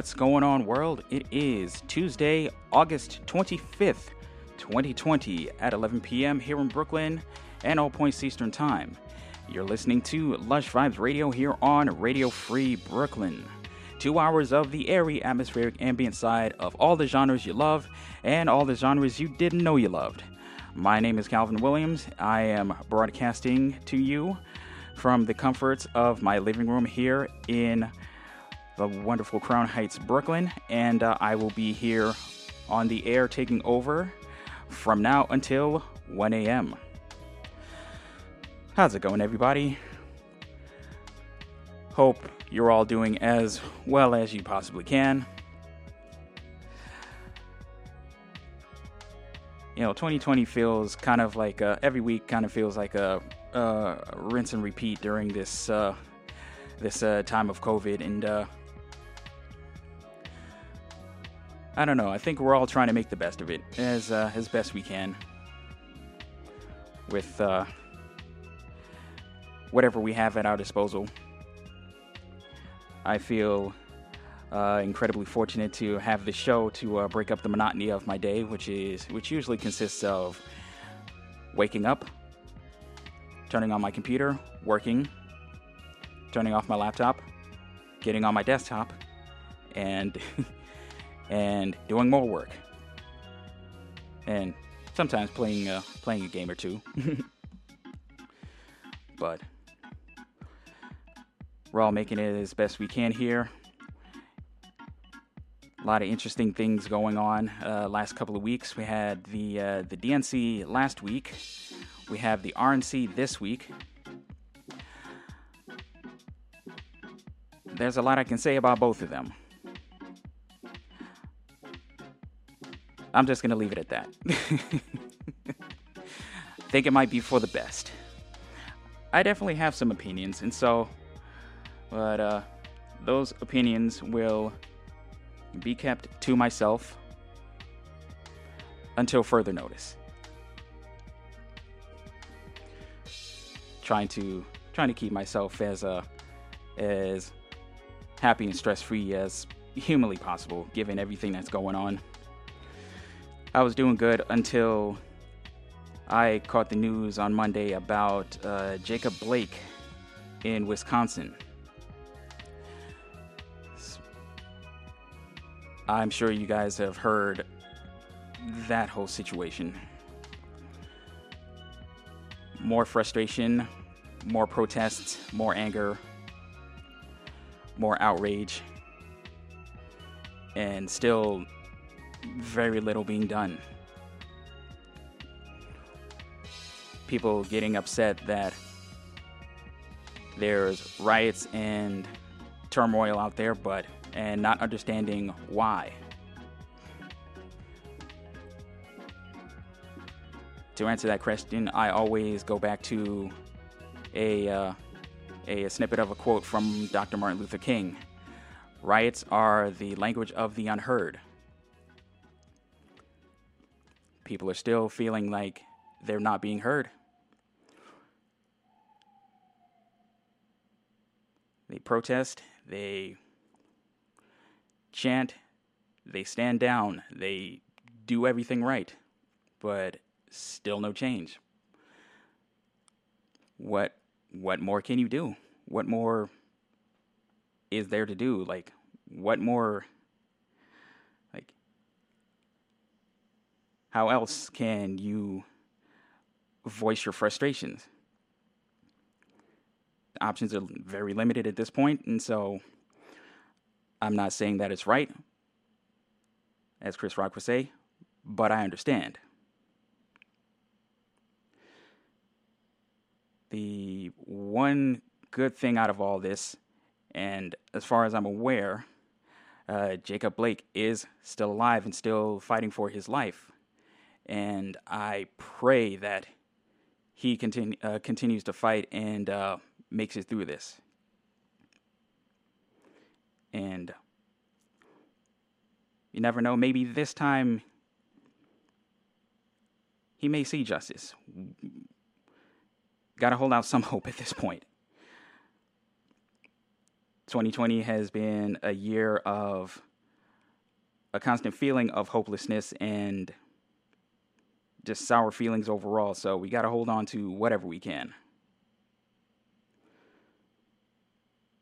What's going on, world? It is Tuesday, August 25th, 2020, at 11 p.m. here in Brooklyn and all points Eastern Time. You're listening to Lush Vibes Radio here on Radio Free Brooklyn. Two hours of the airy, atmospheric, ambient side of all the genres you love and all the genres you didn't know you loved. My name is Calvin Williams. I am broadcasting to you from the comforts of my living room here in the wonderful Crown Heights, Brooklyn, and uh, I will be here on the air taking over from now until 1 a.m. How's it going, everybody? Hope you're all doing as well as you possibly can. You know, 2020 feels kind of like every week kind of feels like a, uh, rinse and repeat during this uh, this uh, time of COVID, and uh, I don't know. I think we're all trying to make the best of it as uh, as best we can with uh, whatever we have at our disposal. I feel uh, incredibly fortunate to have this show to uh, break up the monotony of my day, which is which usually consists of waking up, turning on my computer, working, turning off my laptop, getting on my desktop, and and doing more work, and sometimes playing uh, playing a game or two. but we're all making it as best we can here. A lot of interesting things going on. Uh, last couple of weeks, we had the uh, the DNC last week. We have the RNC this week. There's a lot I can say about both of them. I'm just going to leave it at that. I think it might be for the best. I definitely have some opinions, and so, but uh, those opinions will be kept to myself until further notice. Trying to trying to keep myself as uh, as happy and stress free as humanly possible, given everything that's going on. I was doing good until I caught the news on Monday about uh, Jacob Blake in Wisconsin. I'm sure you guys have heard that whole situation. More frustration, more protests, more anger, more outrage, and still very little being done. People getting upset that there's riots and turmoil out there, but and not understanding why. To answer that question, I always go back to a, uh, a snippet of a quote from Dr. Martin Luther King. Riots are the language of the unheard. People are still feeling like they're not being heard. They protest, they chant, they stand down, they do everything right, but still no change. What what more can you do? What more is there to do? Like what more how else can you voice your frustrations? The options are very limited at this point, and so I'm not saying that it's right, as Chris Rock would say, but I understand. The one good thing out of all this, and as far as I'm aware, uh, Jacob Blake is still alive and still fighting for his life and I pray that he continue, uh, continues to fight and uh, makes it through this. And you never know, maybe this time he may see justice. Got to hold out some hope at this point. 2020 has been a year of a constant feeling of hopelessness and just sour feelings overall. So we got to hold on to whatever we can.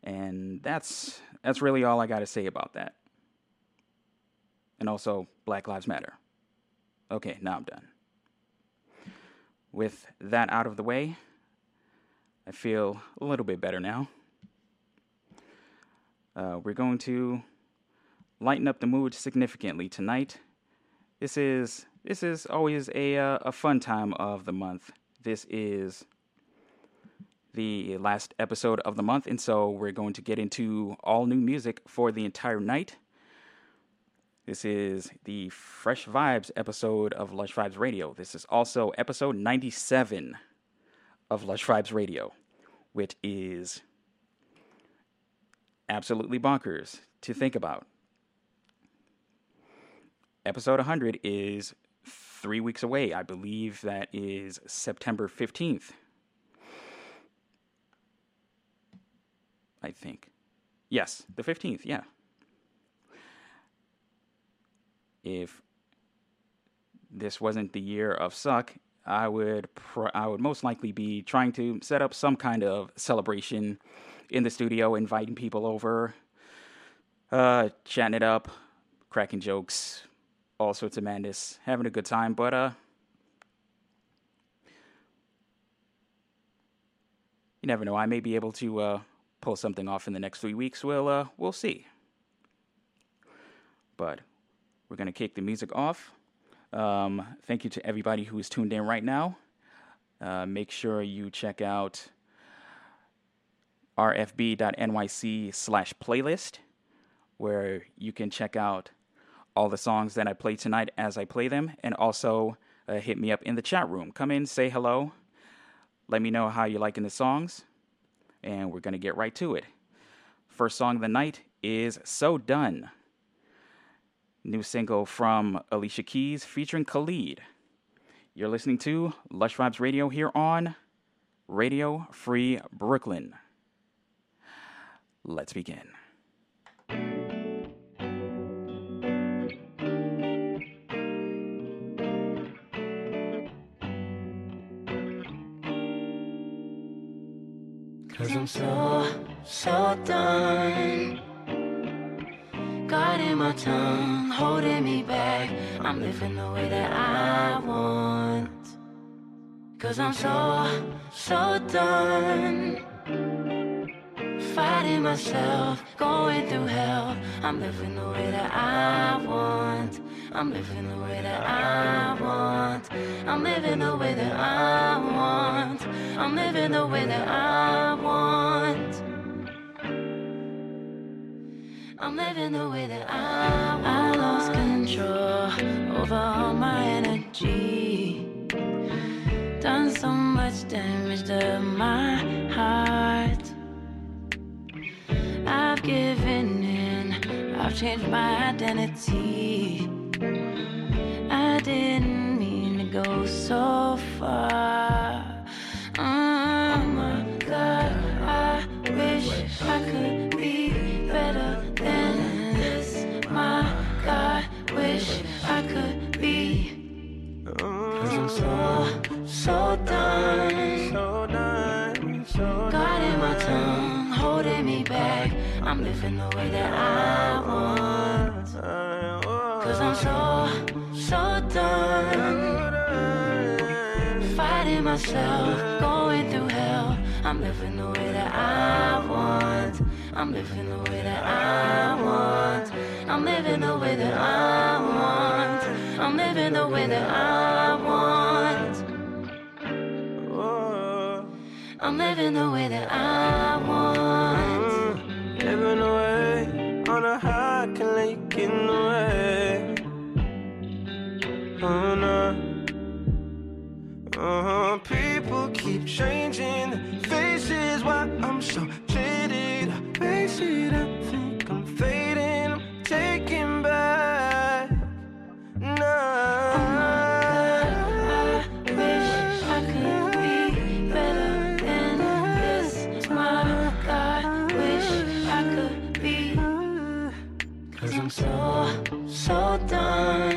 And that's that's really all I got to say about that. And also Black Lives Matter. Okay, now I'm done. With that out of the way, I feel a little bit better now. Uh, we're going to lighten up the mood significantly tonight. This is this is always a uh, a fun time of the month. This is the last episode of the month, and so we're going to get into all new music for the entire night. This is the Fresh Vibes episode of Lush Vibes Radio. This is also episode 97 of Lush Vibes Radio, which is absolutely bonkers to think about. Episode 100 is three weeks away. I believe that is September 15th. I think. Yes, the 15th, yeah. If this wasn't the year of suck, I would pr- I would most likely be trying to set up some kind of celebration in the studio, inviting people over, uh, chatting it up, cracking jokes, all sorts of madness, having a good time. But uh, you never know. I may be able to uh, pull something off in the next three weeks. We'll uh, we'll see. But we're gonna kick the music off. Um, thank you to everybody who is tuned in right now. Uh, make sure you check out rfb.nyc slash playlist, where you can check out all the songs that I play tonight as I play them, and also uh, hit me up in the chat room. Come in, say hello, let me know how you're liking the songs, and we're to get right to it. First song of the night is So Done. New single from Alicia Keys featuring Khalid. You're listening to Lush Vibes Radio here on Radio Free Brooklyn. Let's begin. So, so done. Guarding my tongue, holding me back. I'm living the way that I want. Cause I'm so, so done fighting myself, going through hell. I'm living the way that I want. I'm living the way that I want. I'm living the way that I want. I'm living the way that I want. I'm living the way that I want. I lost control over all my energy. Done so much damage to my heart. I've given in, I've changed my identity. I didn't mean to go so far. Oh my god, I wish I could be better than this. My god, wish I could be. Cause I'm so, so done. So done, so Guarding my tongue, holding me back. I'm living the way that I want. So, so done. Fighting myself, going through hell. I'm living the way that I want. I'm living the way that I want. I'm living the way that I want. I'm living the way that I want. I'm living the way that I want. Mm, living away on a high, can let you get in the way. Luna. Uh-huh. People keep changing their faces. Why I'm so jaded, wasted. I think I'm fading. I'm taking back. Nah. so, so done.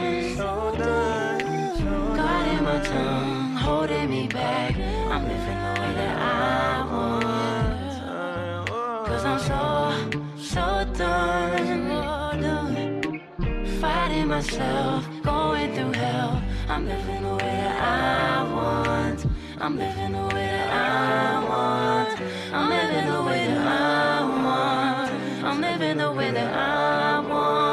myself, going through hell. I'm living the way that I want. I'm living the way that I want. I'm living the way that I want. Uh, uh. I'm living the way that I want.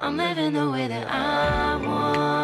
I'm living the way that I want.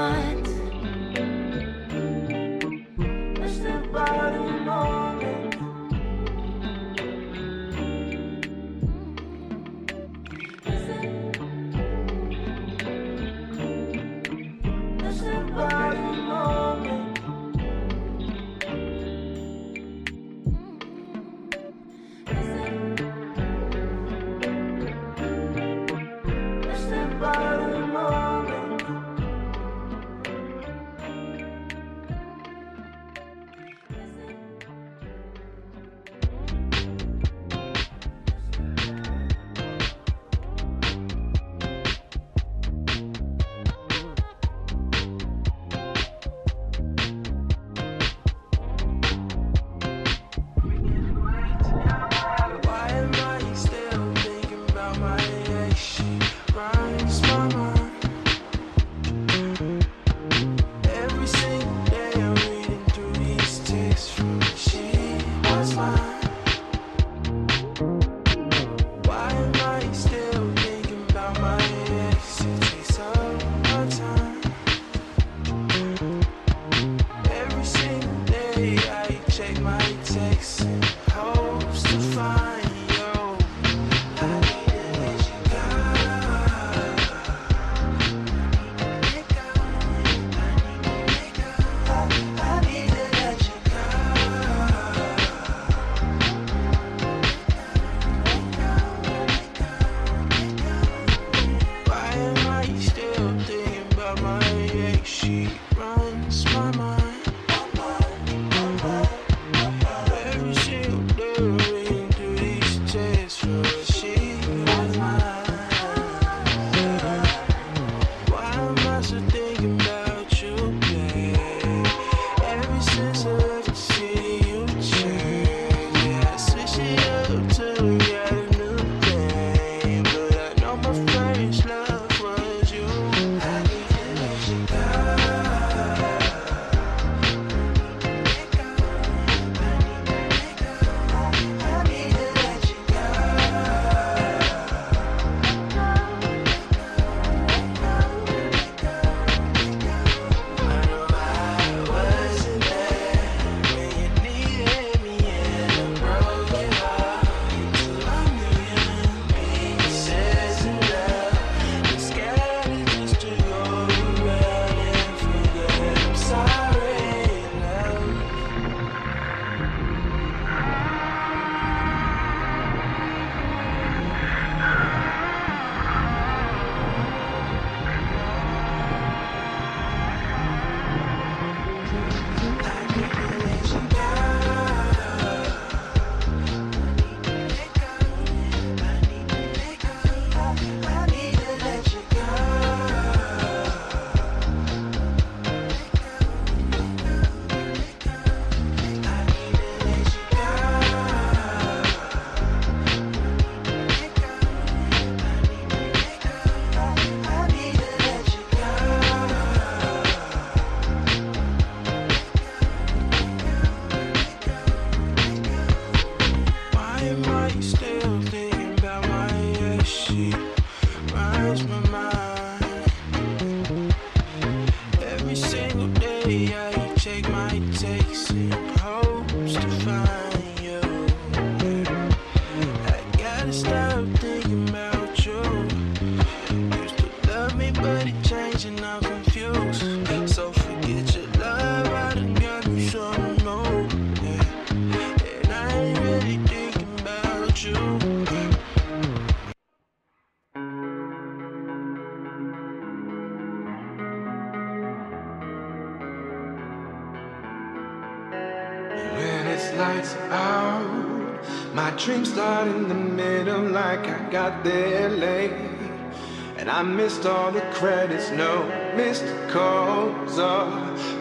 All the credits, no missed calls or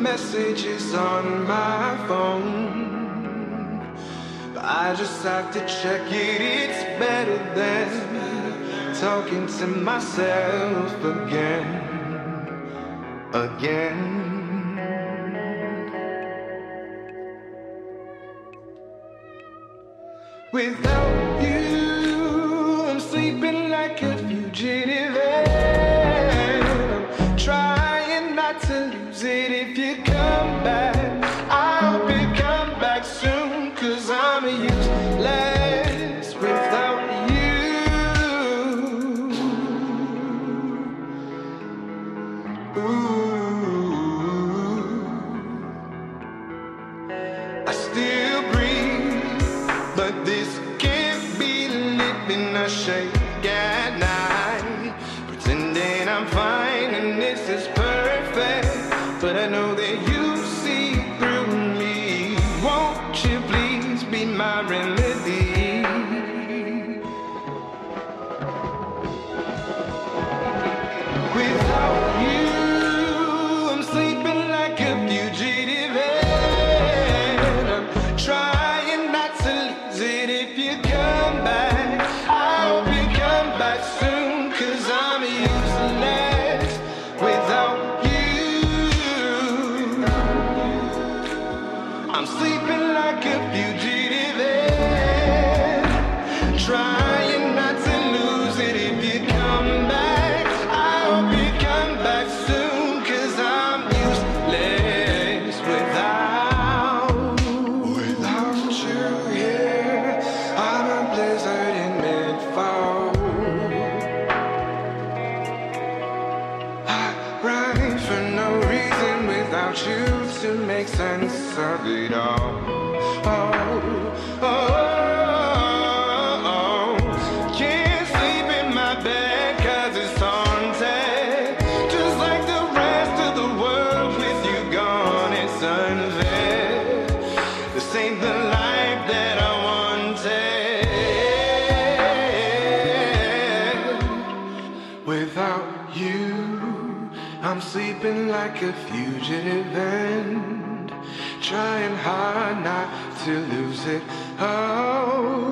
messages on my phone. But I just have to check it, it's better than talking to myself again. Again. Without like a fugitive end, trying hard not to lose it. Oh.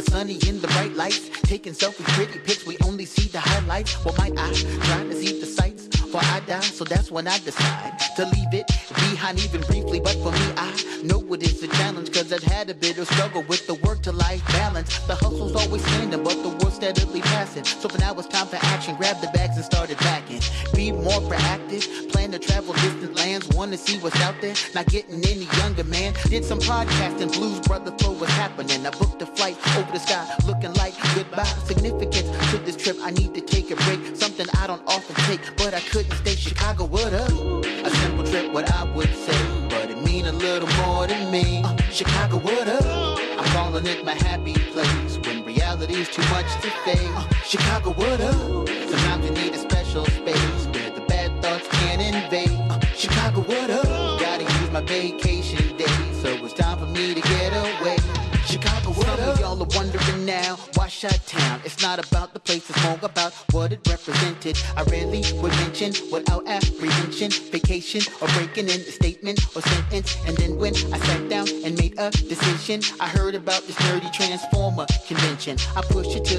But sunny in the bright lights. Taking selfie pretty pics, we only see the highlights. Well, might I try to see the sights? For I die, so that's when I decide to leave it behind even briefly. But for me, I know it is a challenge, cause I've had a bit of struggle with the work to life balance. The hustle's always standing, but the world's steadily passing. So for now, it's time for action. Grab the bags and started packing. Be more proactive, plan to travel distant lands, wanna see what's out there. Not getting any younger, man. Did some podcasting, Blues Brother Flow was happening. I booked in a statement or sentence. And then when I sat down and made a decision, I heard about this nerdy transformer convention. I pushed it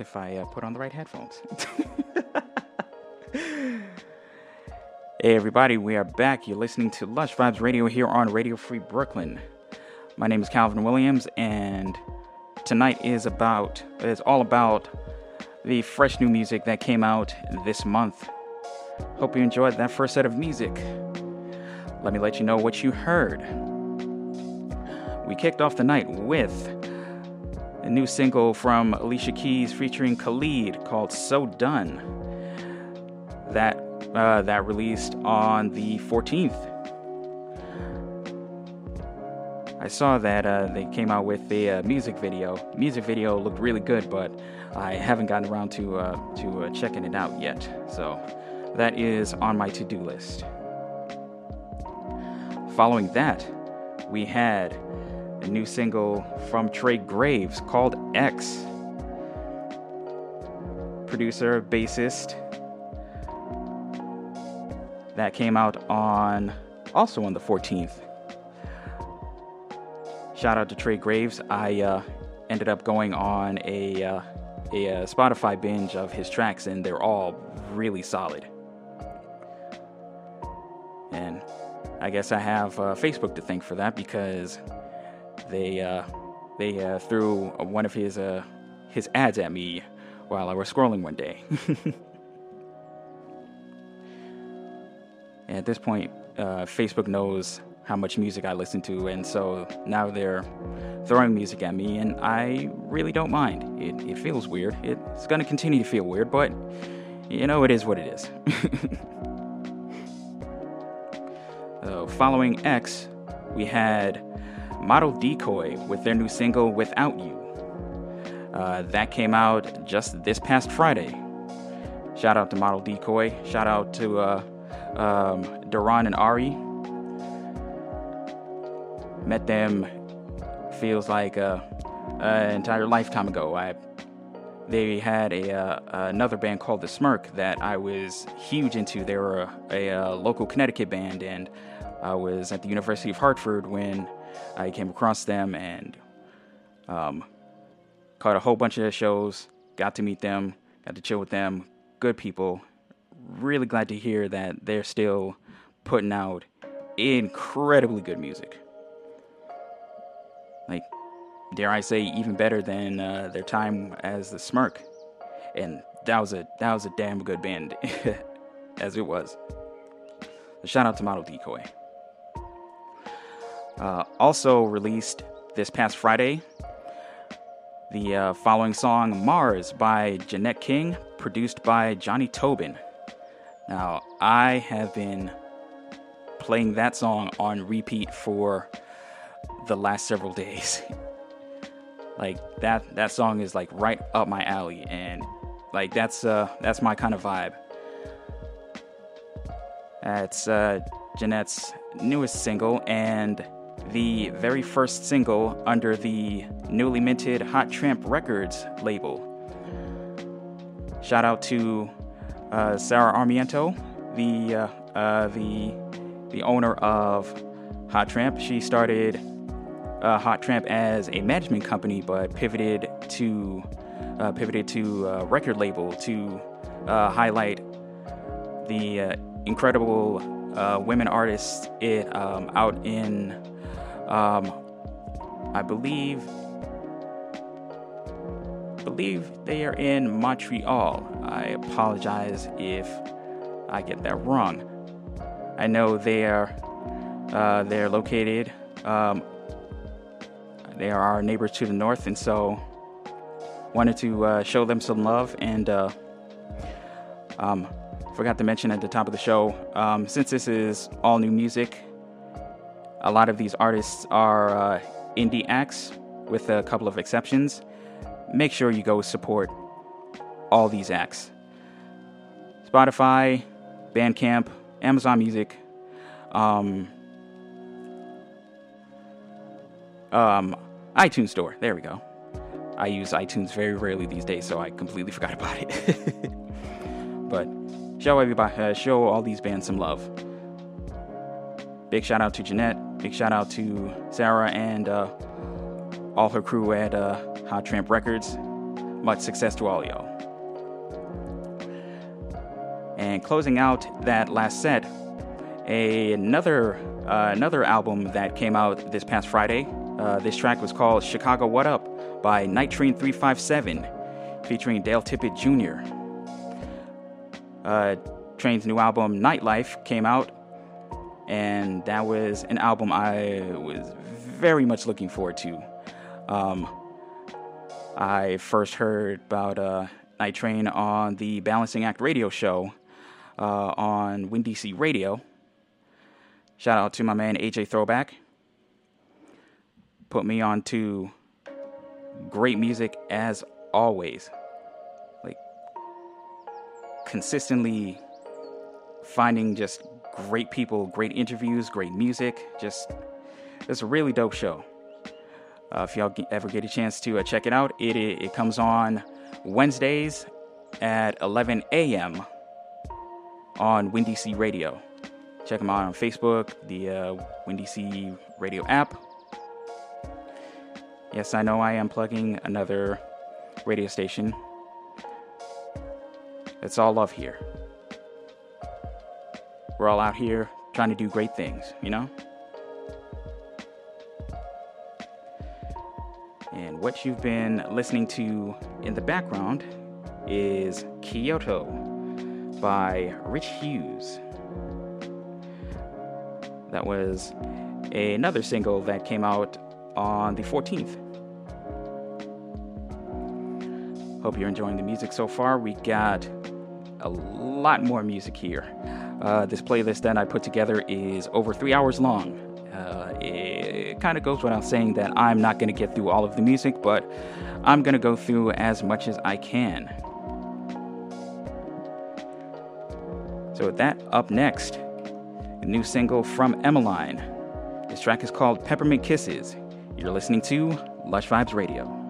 If I uh, put on the right headphones. hey, everybody, we are back. You're listening to Lush Vibes Radio here on Radio Free Brooklyn. My name is Calvin Williams, and tonight is about is all about the fresh new music that came out this month. Hope you enjoyed that first set of music. Let me let you know what you heard. We kicked off the night with a new single from Alicia Keys featuring Khalid called "So Done." That uh, that released on the 14th. I saw that uh, they came out with the uh, music video. Music video looked really good, but I haven't gotten around to uh, to uh, checking it out yet. So that is on my to-do list. Following that, we had a new single from Trey Graves called X. producer, bassist. That came out on also on the 14th. Shout out to Trey Graves. I uh, ended up going on a, uh, a, uh, Spotify binge of his tracks, and they're all really solid. And I guess I have uh, Facebook to thank for that because they uh, they uh, threw one of his uh, his ads at me while I was scrolling one day. at this point, uh, Facebook knows how much music I listen to, and so now they're throwing music at me, and I really don't mind. It, it feels weird. It's going to continue to feel weird, but you know, it is what it is. uh, following X, we had Model Decoy with their new single Without You. Uh, that came out just this past Friday. Shout out to Model Decoy. Shout out to uh, um, Duran and Ari. Met them feels like uh, an entire lifetime ago. I they had a uh, another band called The Smirk that I was huge into. They were a, a, a, local Connecticut band, and I was at the University of Hartford when I came across them and um, caught a whole bunch of their shows. Got to meet them, got to chill with them. Good people. Really glad to hear that they're still putting out incredibly good music. Like dare I say, even better than uh, their time as the Smirk, and that was a that was a damn good band, as it was. A shout out to Model Decoy. Uh, also released this past Friday, the uh, following song "Mars" by Janette King, produced by Jonny Tobin. Now, I have been playing that song on repeat for the last several days. Like that that song is like right up my alley and like that's uh that's my kind of vibe. It's uh Janette's newest single and the very first single under the newly minted Hot Tramp Records label. Shout out to uh, Sarah Armiento, the uh, uh, the the owner of Hot Tramp. She started uh, Hot Tramp as a management company, but pivoted to uh, pivoted to a record label to uh, highlight the uh, incredible uh, women artists it um, out in um, I believe believe they are in Montreal. I apologize if I get that wrong. I know they are uh, they're located um, they are our neighbors to the north, and so wanted to uh, show them some love. And uh, um, forgot to mention at the top of the show, um, since this is all new music, a lot of these artists are uh, indie acts, with a couple of exceptions. Make sure you go support all these acts. Spotify, Bandcamp, Amazon Music. Um, Um, iTunes Store. There we go. I use iTunes very rarely these days, so I completely forgot about it. but show everybody, uh, show all these bands some love. Big shout out to Janette. Big shout out to Sarah and uh, all her crew at uh, Hot Tramp Records. Much success to all y'all. And closing out that last set, a, another uh, another album that came out this past Friday uh, this track was called Chicago Waddup by Night Train 357, featuring Dale Tippett Jr. Uh, Train's new album, Nightlife, came out, and that was an album I was very much looking forward to. Um, I first heard about uh, Night Train on the Balancing Act radio show uh, on WinDC Radio. Shout out to my man AJ Throwback put me on to great music as always. Like consistently finding just great people, great interviews, great music. Just it's a really dope show. Uh, if y'all ever get a chance to uh, check it out, it, it, it comes on Wednesdays at 11 a.m. on Windy C Radio. Check them out on Facebook, the uh, Windy C Radio app. Yes, I know I am plugging another radio station. It's all love here. We're all out here trying to do great things, you know? And what you've been listening to in the background is Kyoto by Rich Hewes. That was another single that came out on the 14th. Hope you're enjoying the music so far. We got a lot more music here. Uh, this playlist that I put together is over three hours long. Uh, it kind of goes without saying that I'm not going to get through all of the music, but I'm going to go through as much as I can. So, with that, up next, a new single from Emmaline. This track is called Peppermint Kisses. You're listening to Lush Vibes Radio.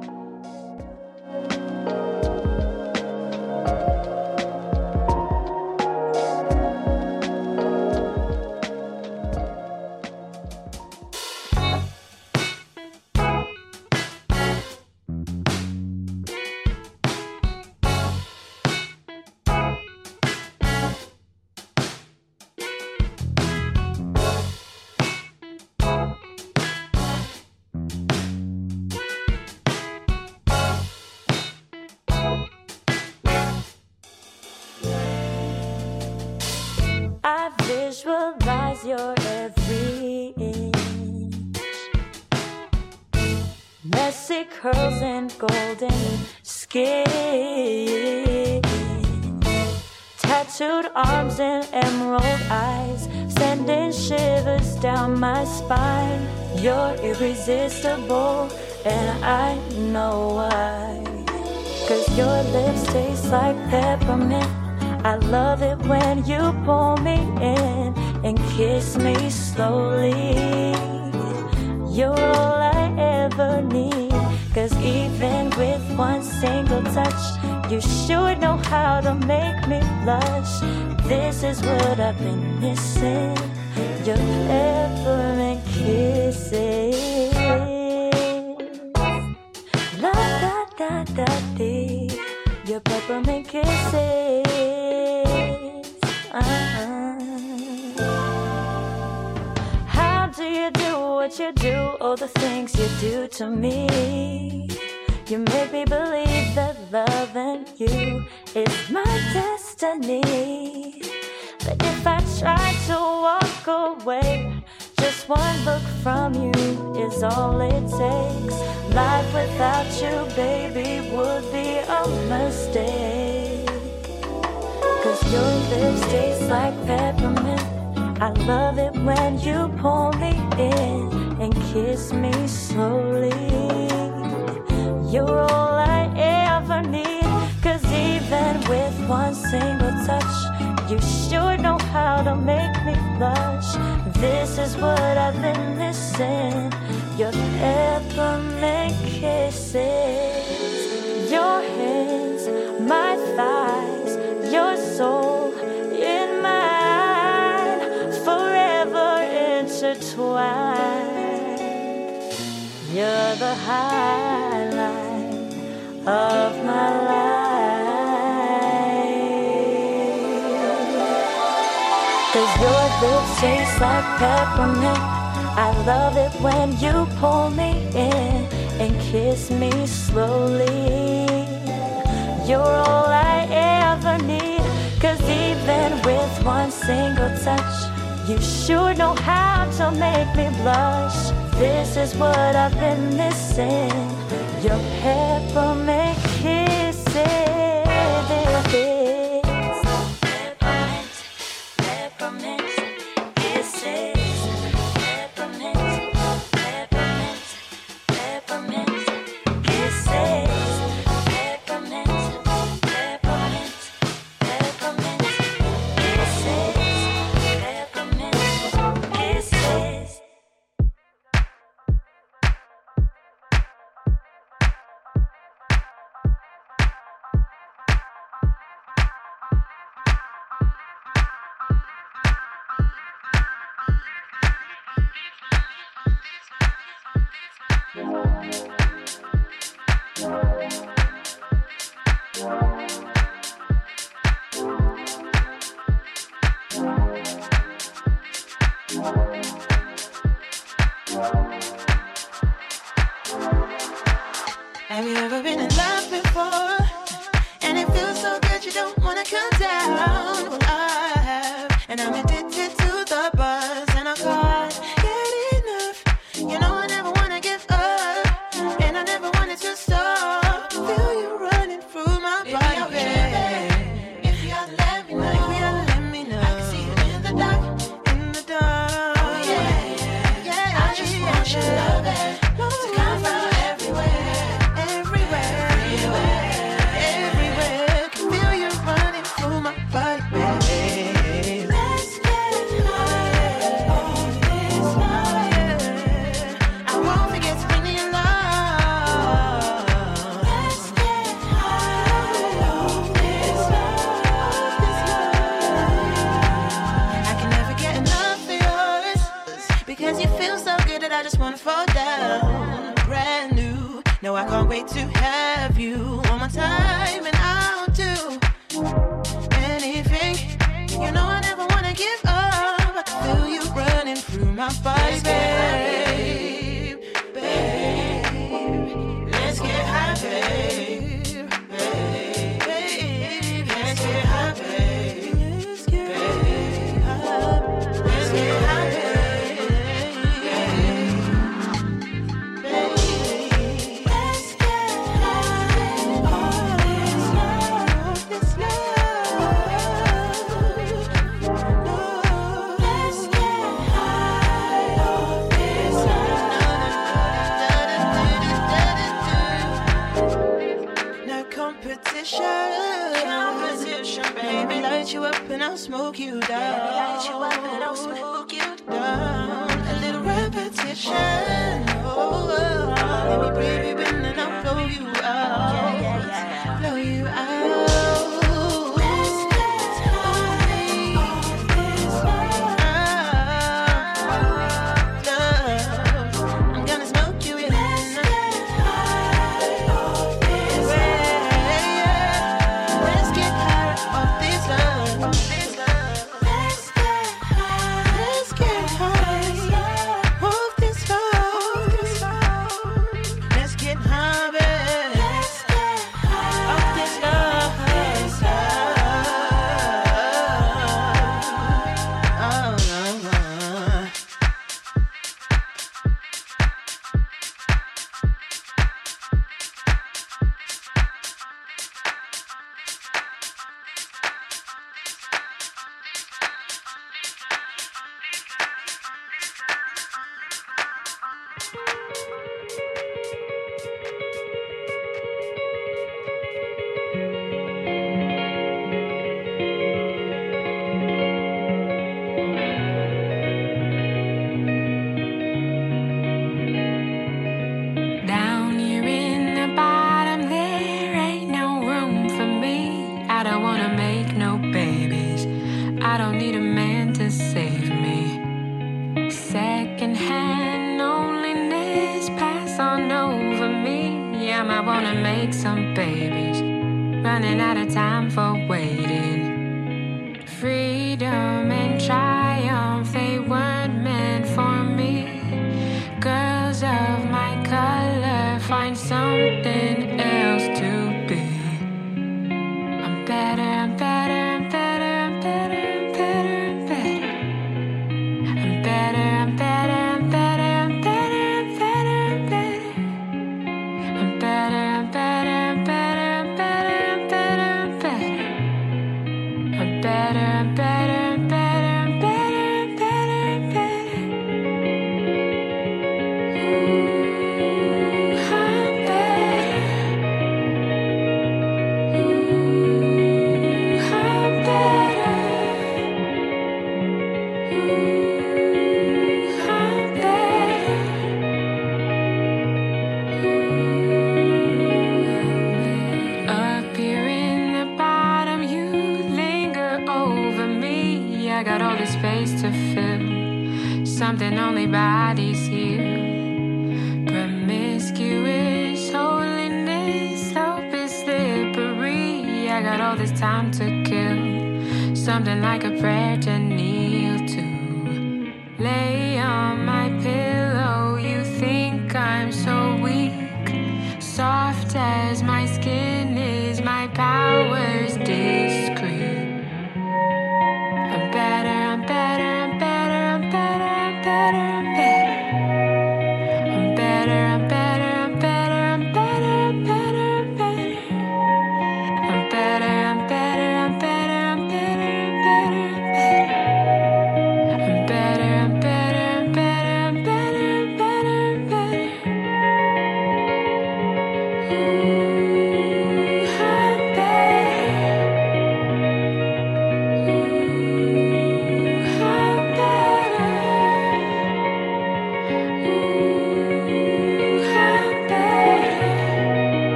Irresistible, highlight of my life. Cause your lips taste like peppermint. I love it when you pull me in and kiss me slowly. You're all I ever need. Cause even with one single touch, you sure know how to make me blush. This is what I've been missing. Your peppermint kisses.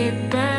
Dirt. Wicked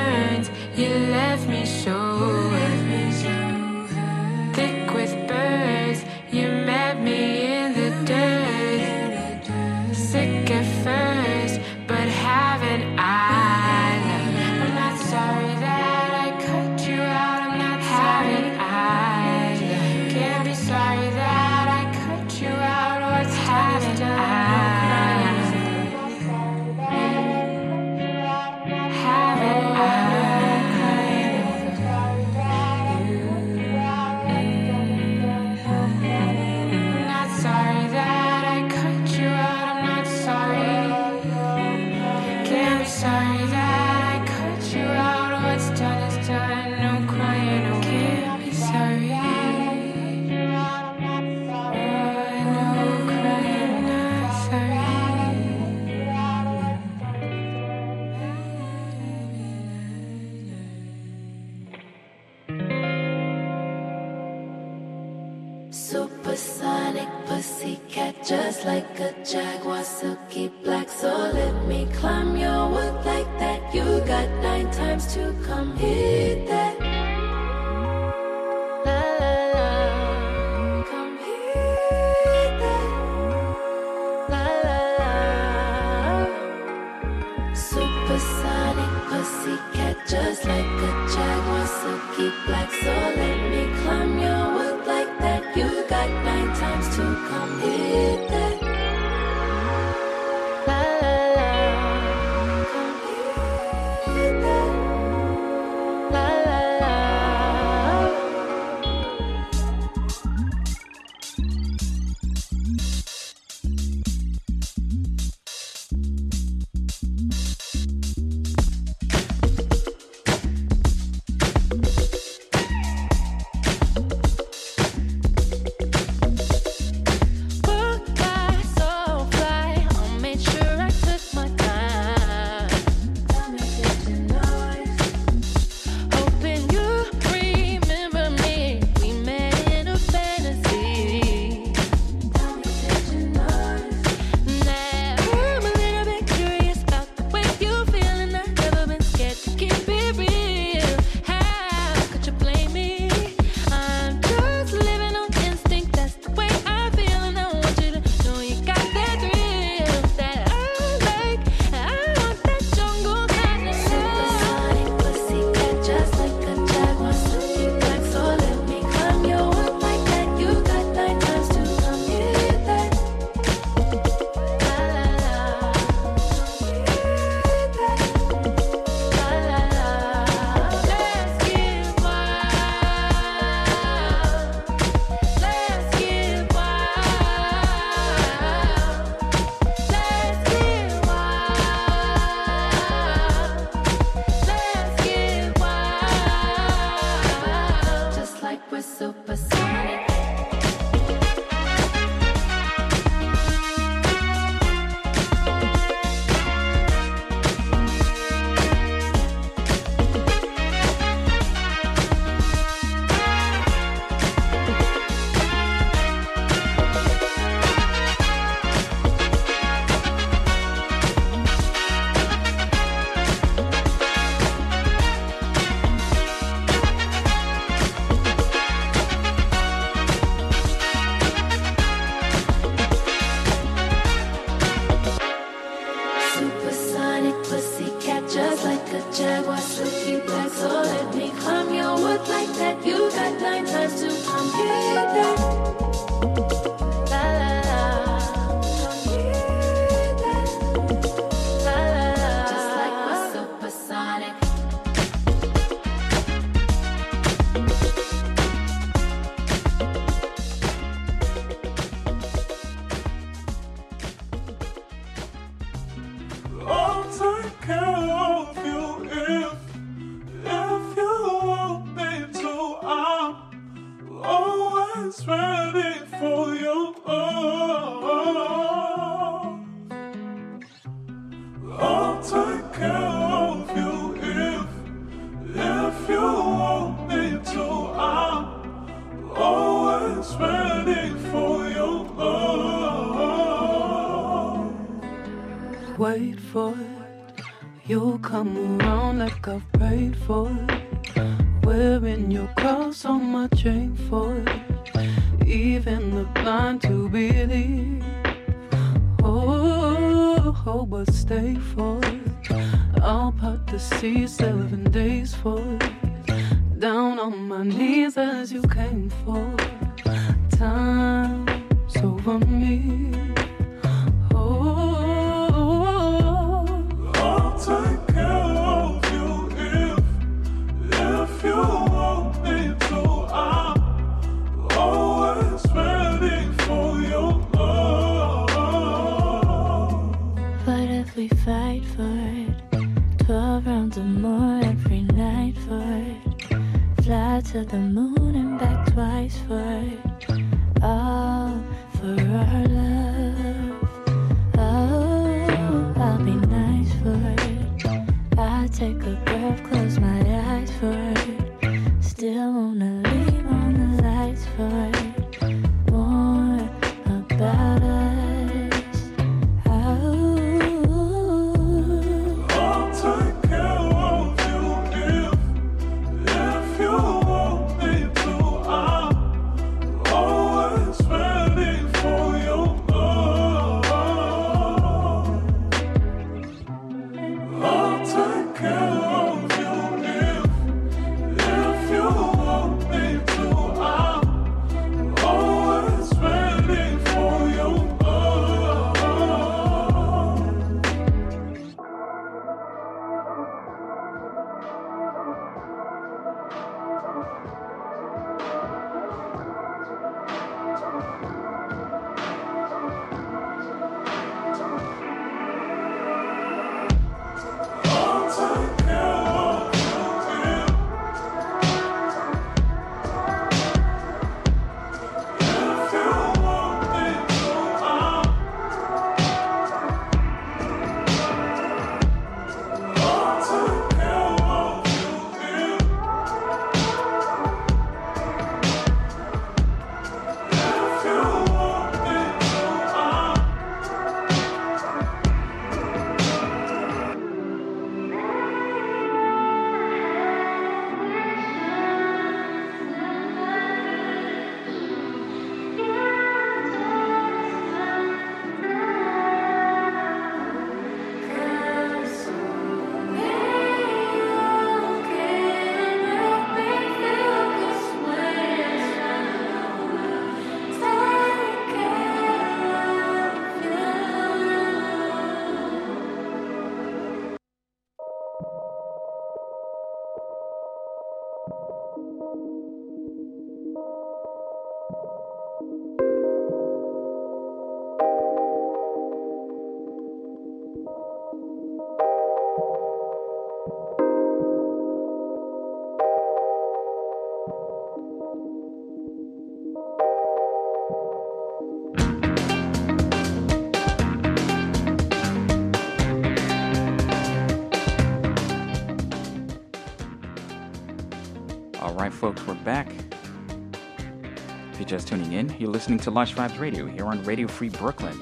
just tuning in, you're listening to Lush Vibes Radio here on Radio Free Brooklyn.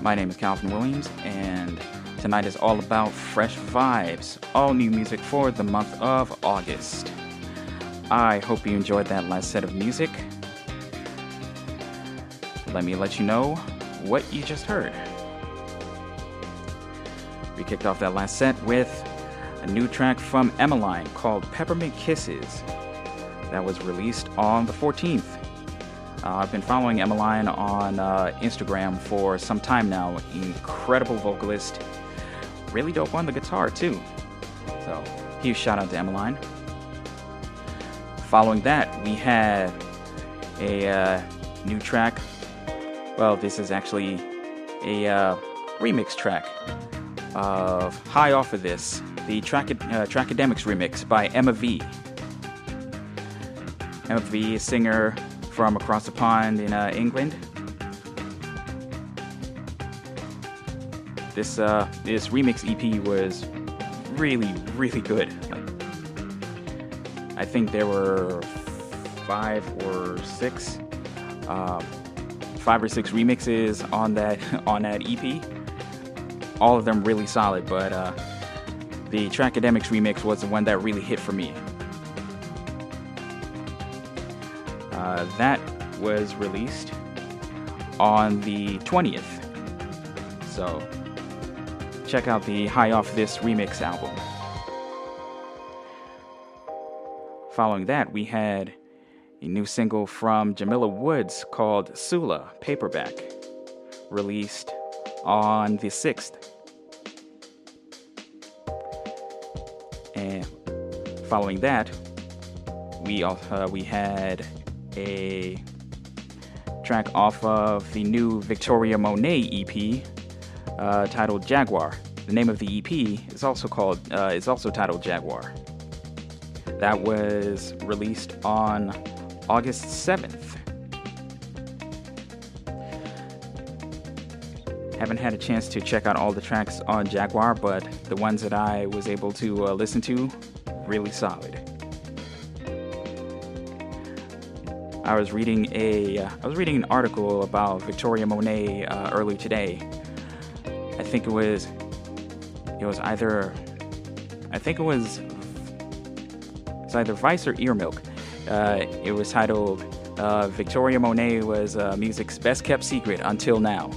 My name is Calvin Williams, and tonight is all about fresh vibes, all new music for the month of August. I hope you enjoyed that last set of music. Let me let you know what you just heard. We kicked off that last set with a new track from Emmaline called Peppermint Kisses that was released on the 14th. Uh, I've been following Emmaline on uh, Instagram for some time now. Incredible vocalist, really dope on the guitar too. So, huge shout out to Emmaline. Following that, we had a uh, new track. Well, this is actually a uh, remix track of High Off of This, the track, uh, remix by Emmavie. Emma V, singer from across the pond in uh, England. This uh, this remix EP was really really good. Like, I think there were five or six, uh, five or six remixes on that on that EP. All of them really solid, but uh, the Trackademicks remix was the one that really hit for me. Uh, that was released on the 20th. So check out the High Off This remix album. Following that, we had a new single from Jamila Woods called Sula Paperback, released on the 6th. And following that, we uh, we had a track off of the new Victoria Monét EP uh, titled Jaguar. The name of the EP is also called uh, is also titled Jaguar. That was released on August 7th. Haven't had a chance to check out all the tracks on Jaguar, but the ones that I was able to uh, listen to, really solid. I was reading a uh, was reading an article about Victoria Monét uh, earlier today. I think it was it was either I think it was it's either Vice or Ear Milk. Uh, it was titled uh, Victoria Monét was uh, music's best kept secret until now.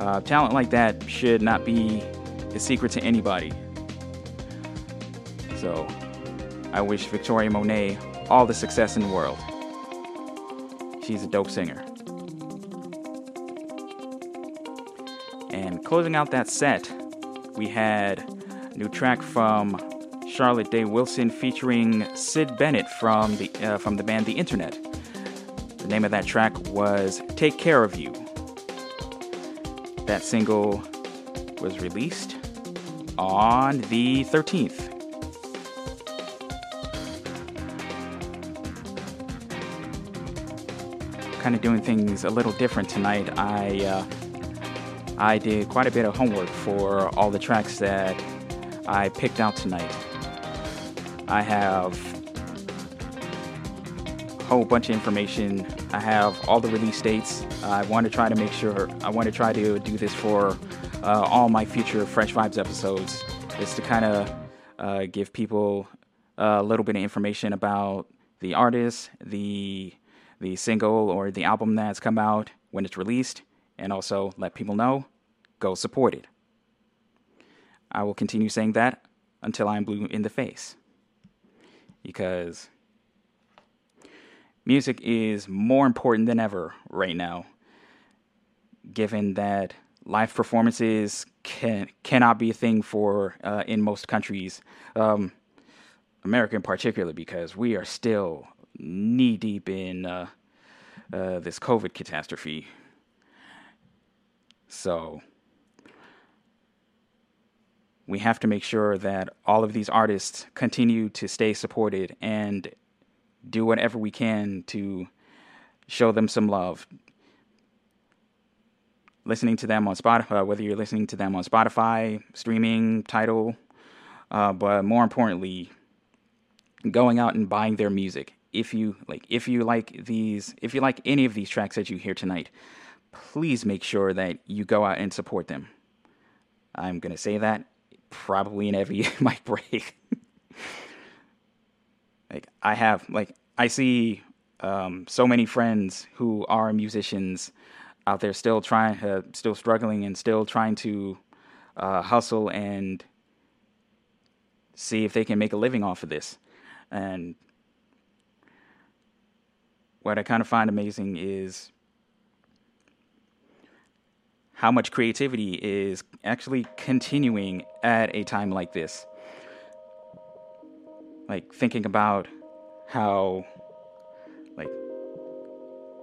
Uh, talent like that should not be a secret to anybody. So I wish Victoria Monét all the success in the world. She's a dope singer. And closing out that set, we had a new track from Charlotte Day Wilson featuring Syd Bennett from the uh, from the band The Internet. The name of that track was "Take Care of You." That single was released on the 13th. Kind of doing things a little different tonight. I uh, I did quite a bit of homework for all the tracks that I picked out tonight. I have a whole bunch of information. I have all the release dates. I want to try to make sure, I want to try to do this for uh, all my future Fresh Vibes episodes, is to kind of uh, give people a little bit of information about the artist, the the single or the album that's come out when it's released, and also let people know go support it. I will continue saying that until I'm blue in the face. Because music is more important than ever right now, given that live performances can cannot be a thing for uh, in most countries, um, America in particular, because we are still knee deep in uh, uh, this COVID catastrophe. So we have to make sure that all of these artists continue to stay supported and do whatever we can to show them some love. Listening to them on Spotify, whether you're listening to them on Spotify, streaming, Tidal, uh, but more importantly, going out and buying their music. If you like, if you like these, if you like any of these tracks that you hear tonight, please make sure that you go out and support them. I'm gonna say that probably in every mic break. like I have, like I see um, so many friends who are musicians out there still trying, uh, still struggling, and still trying to uh, hustle and see if they can make a living off of this. And what I kind of find amazing is how much creativity is actually continuing at a time like this. Like thinking about how like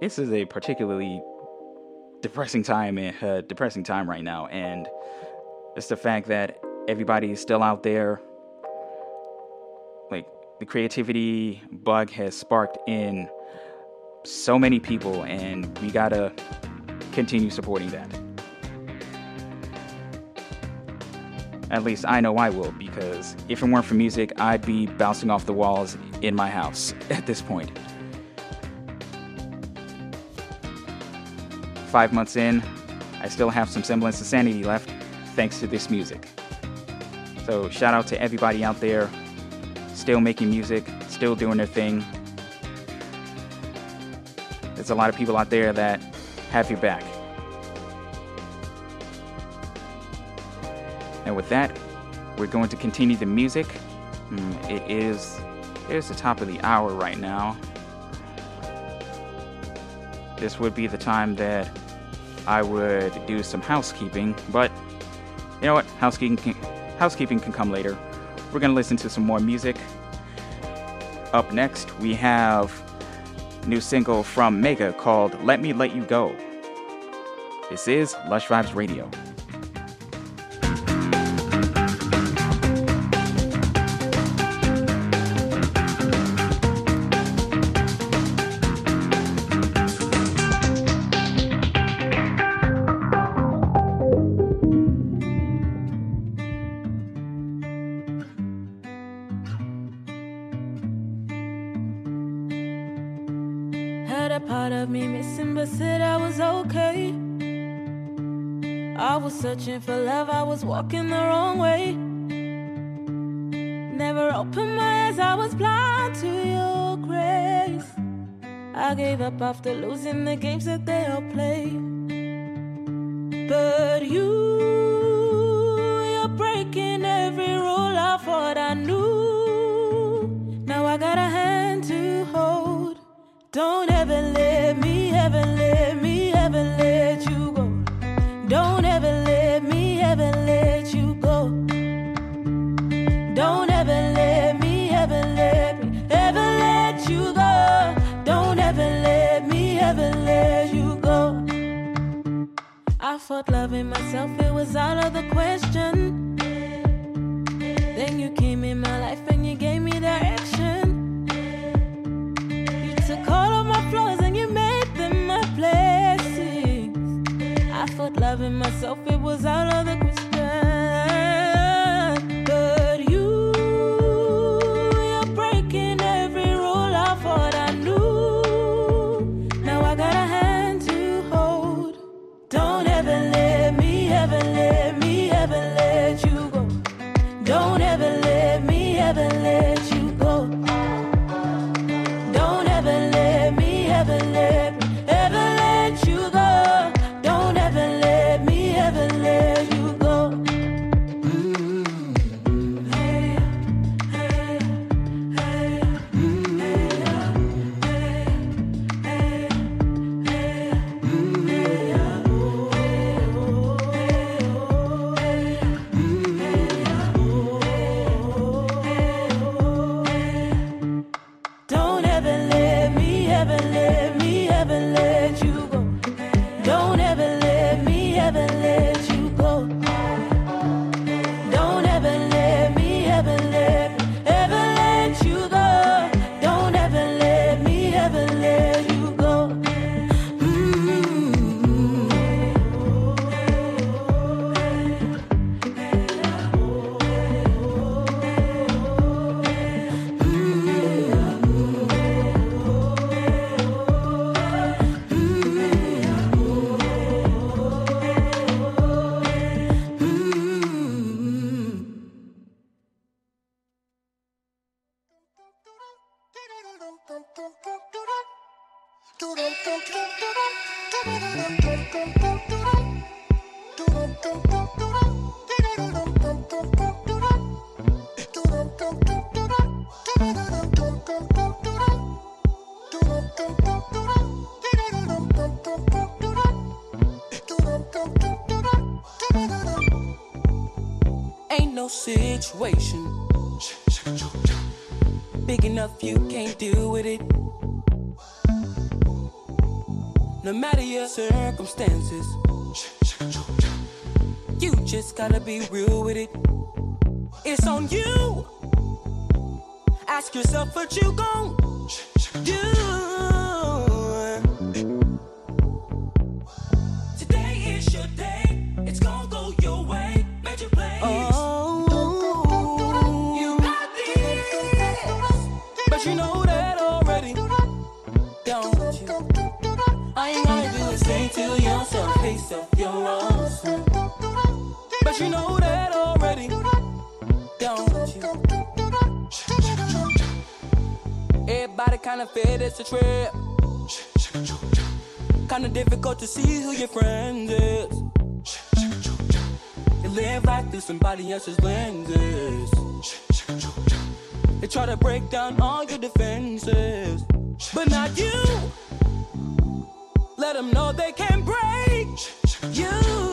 this is a particularly depressing time and uh, depressing time right now and it's the fact that everybody is still out there like the creativity bug has sparked in so many people, and we gotta continue supporting that. At least I know I will, because if it weren't for music, I'd be bouncing off the walls in my house at this point. Five months in, I still have some semblance of sanity left thanks to this music. So, shout out to everybody out there still making music, still doing their thing. There's a lot of people out there that have your back. And with that, we're going to continue the music. Mm, It is it is the top of the hour right now. This would be the time that I would do some housekeeping, but you know what? Housekeeping can, housekeeping can come later. We're gonna listen to some more music. Up next, we have new single from Mega called "Let Me Let You Go." This is Lush Vibes Radio. Love, I was walking the wrong way. Never opened my eyes, I was blind to your grace. I gave up after losing the games that they all play. But you, you're breaking every rule I thought I knew. Now I got a hand to hold. Don't thought loving myself, it was out of the question. Then you came in my life and you gave me direction. You took all of my flaws and you made them my blessings. I thought loving myself, it was out of the situation big enough you can't deal with it. No matter your circumstances, you just gotta be real with it. It's on you. Ask yourself what you gon' do. Kinda fed it's a trip. Kinda difficult to see who your friend is. You live life through somebody else's lenses. They try to break down all your defenses, but not you. Let them know they can break you.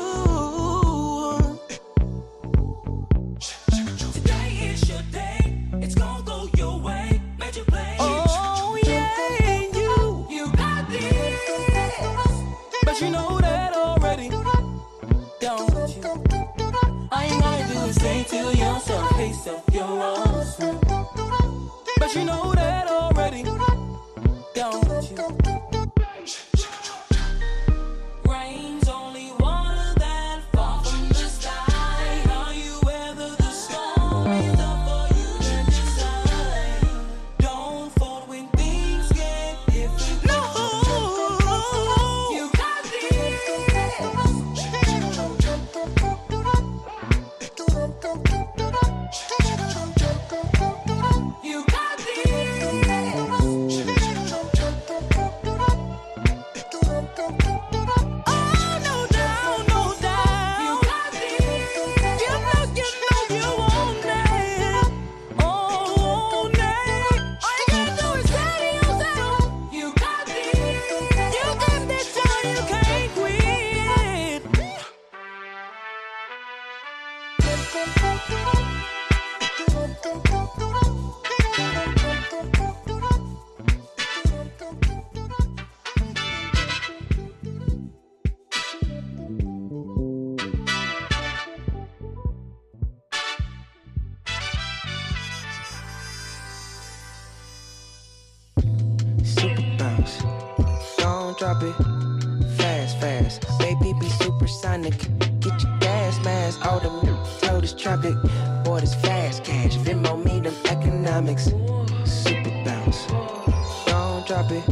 Drop it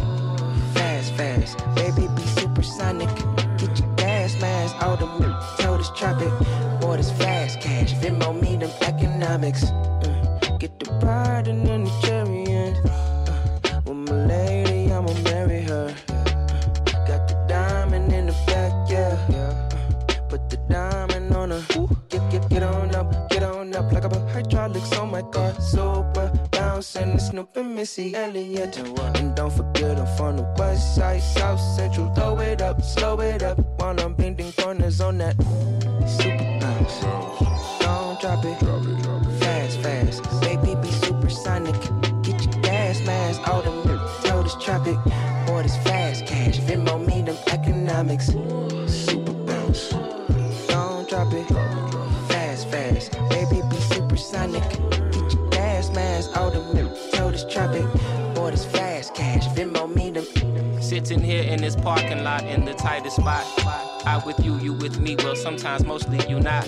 fast, fast. Baby, be supersonic. Get your gas mask, all the told this traffic. Boy, Elliott. And don't forget I'm from the west side, south central. Spot. I with you, you with me. Well, sometimes mostly you not.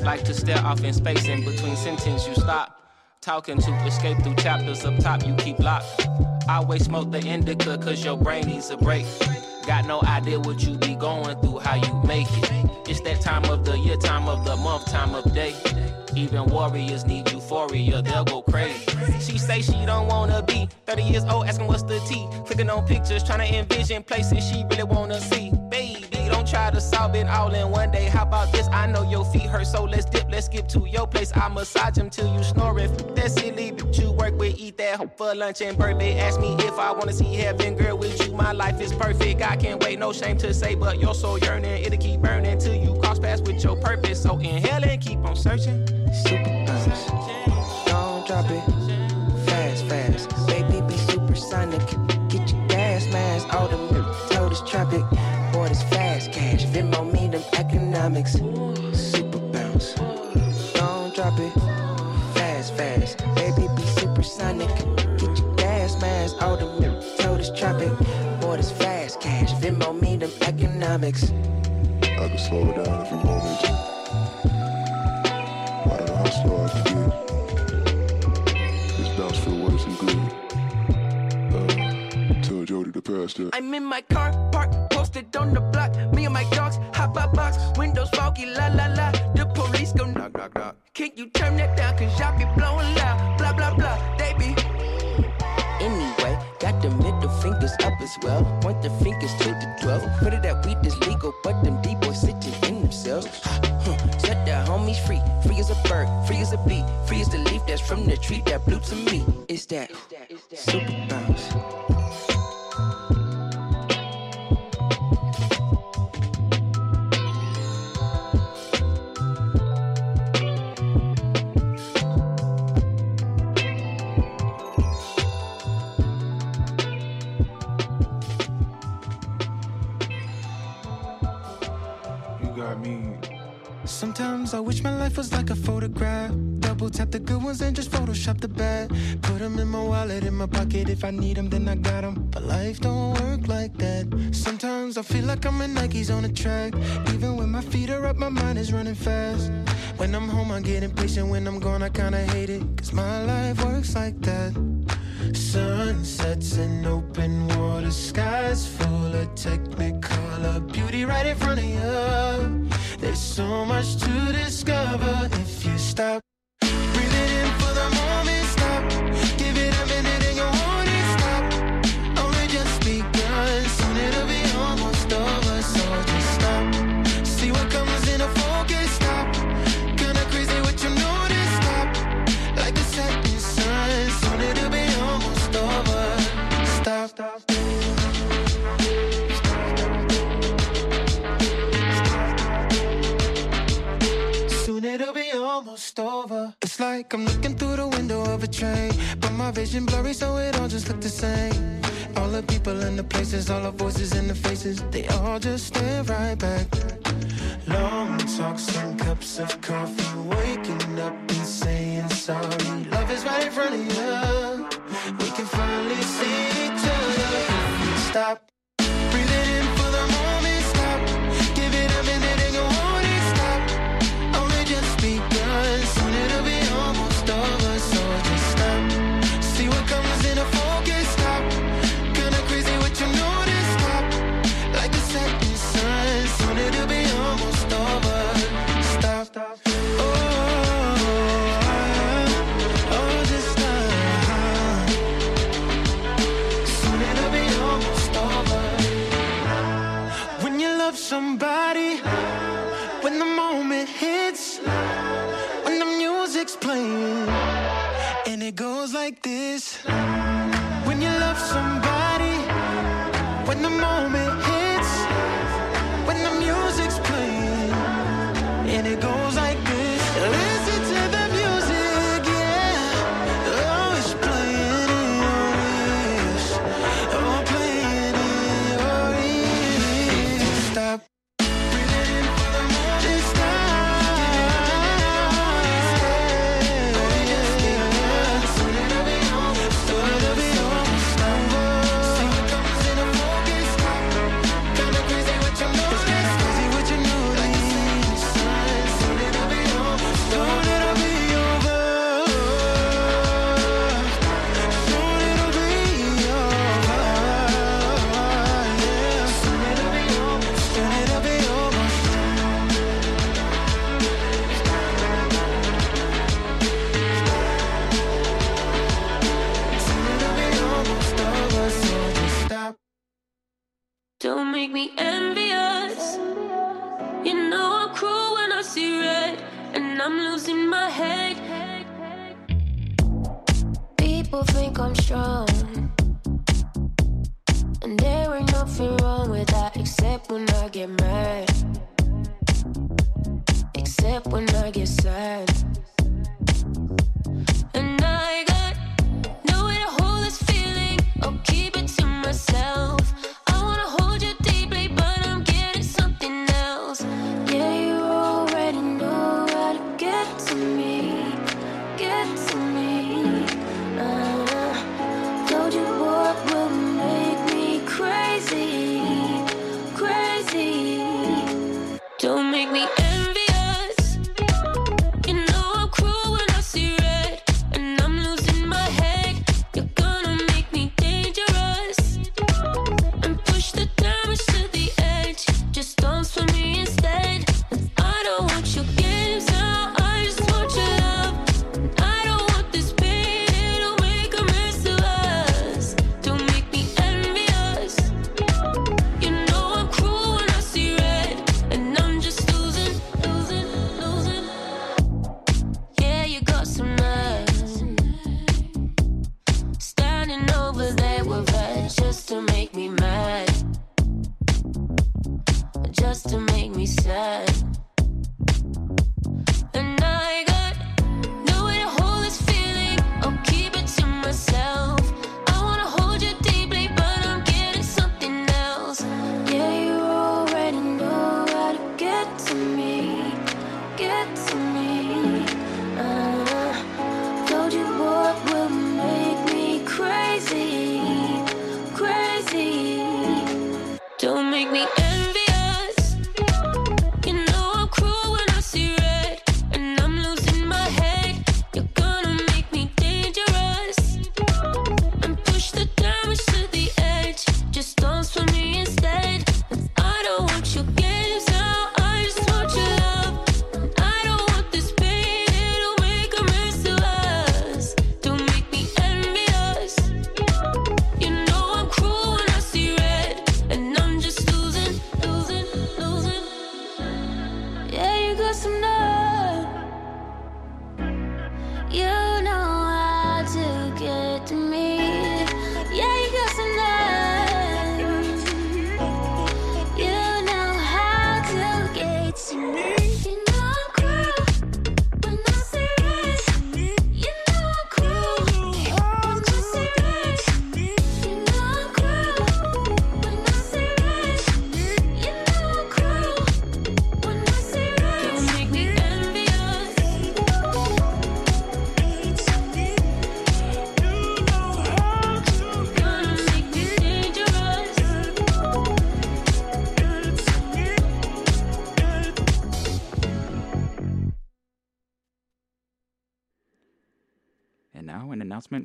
Like to stare off in space in between sentences, you stop. Talking to escape through chapters up top you keep locked. I always smoke the indica cause your brain needs a break. Got no idea what you be going through, how you make it. It's that time of the year, time of the month, time of day. Even warriors need euphoria, they'll go crazy. She say she don't wanna be 30 years old, asking what's the T. Clicking on pictures, trying to envision places she really wanna see. Baby, try to solve it all in one day. How about this? I know your feet hurt, so let's dip, let's skip to your place. I massage them till you snoring. If that's silly, but you work with, eat that hoe for lunch and birthday. Ask me if I wanna see heaven, girl, with you. My life is perfect. I can't wait, no shame to say, but you're so yearning. It'll keep burning till you cross paths with your purpose. So inhale and keep on searching. Super bounce. Don't drop it. Fast, fast. Baby, be supersonic. Economics. Super bounce. Don't drop it. Fast, fast. Baby, be supersonic. Get your gas mask, all the told this traffic. Boy, this fast cash. Venmo me them economics. I can slow it down if you want me to. I don't know how slow I can get. This bounce feel worse than good. Uh, tell Jody to pass that. I'm in my car, park, post posted on the block. Me and my dogs, hop by box, windows foggy, la la la. The police go knock knock knock. Can you turn that down? Cause y'all be blowing loud, blah blah blah. They be Anyway, got the middle fingers up as well. Point the fingers to the 12. Put it that weed is legal, but them D boys sitting in themselves. Set the homies free, free as a bird, free as a bee, free as the leaf that's from the tree that blew to me. It's that super bounce. I wish my life was like a photograph. Double tap the good ones and just Photoshop the bad. Put them in my wallet, in my pocket. If I need them, then I got them. But life don't work like that. Sometimes I feel like I'm in Nikes on a track. Even when my feet are up, my mind is running fast. When I'm home, I get impatient. When I'm gone, I kinda hate it. Cause my life works like that. Sunsets and open water, skies full of technicolor beauty right in front of you. There's so much to discover over. It's like I'm looking through the window of a train, but my vision blurry, so it all just look the same. All the people and the places, all the voices and the faces, they all just stare right back. Long talks and cups of coffee, waking up and saying sorry. Love is right in front of you. We can finally see each other. Stop. Somebody, when the moment hits, when the music's playing, and it goes like this. When you love somebody, when the moment hits, when the music's playing, and it goes like this. Think I'm strong, and there ain't nothing wrong with that, except when I get mad, except when I get sad. And I got nowhere to hold this feeling. I'll keep it to myself.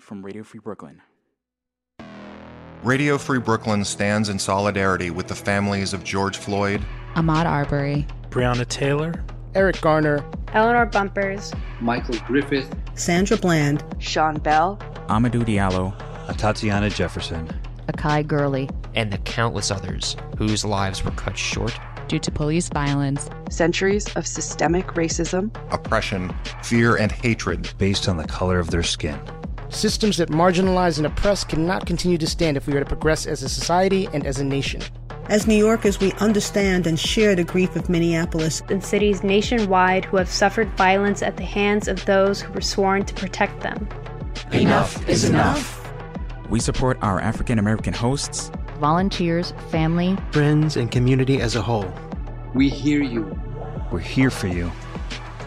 From Radio Free Brooklyn. Radio Free Brooklyn stands in solidarity with the families of George Floyd, Ahmaud Arbery, Breonna Taylor, Eric Garner, Eleanor Bumpurs, Michael Griffith, Sandra Bland, Sean Bell, Amadou Diallo, Tatiana Jefferson, Akai Gurley, and the countless others whose lives were cut short due to police violence, centuries of systemic racism, oppression, fear, and hatred based on the color of their skin. Systems that marginalize and oppress cannot continue to stand if we are to progress as a society and as a nation. As New Yorkers, we understand and share the grief of Minneapolis and cities nationwide who have suffered violence at the hands of those who were sworn to protect them. Enough is enough. We support our African American hosts, volunteers, family, friends, and community as a whole. We hear you. We're here for you.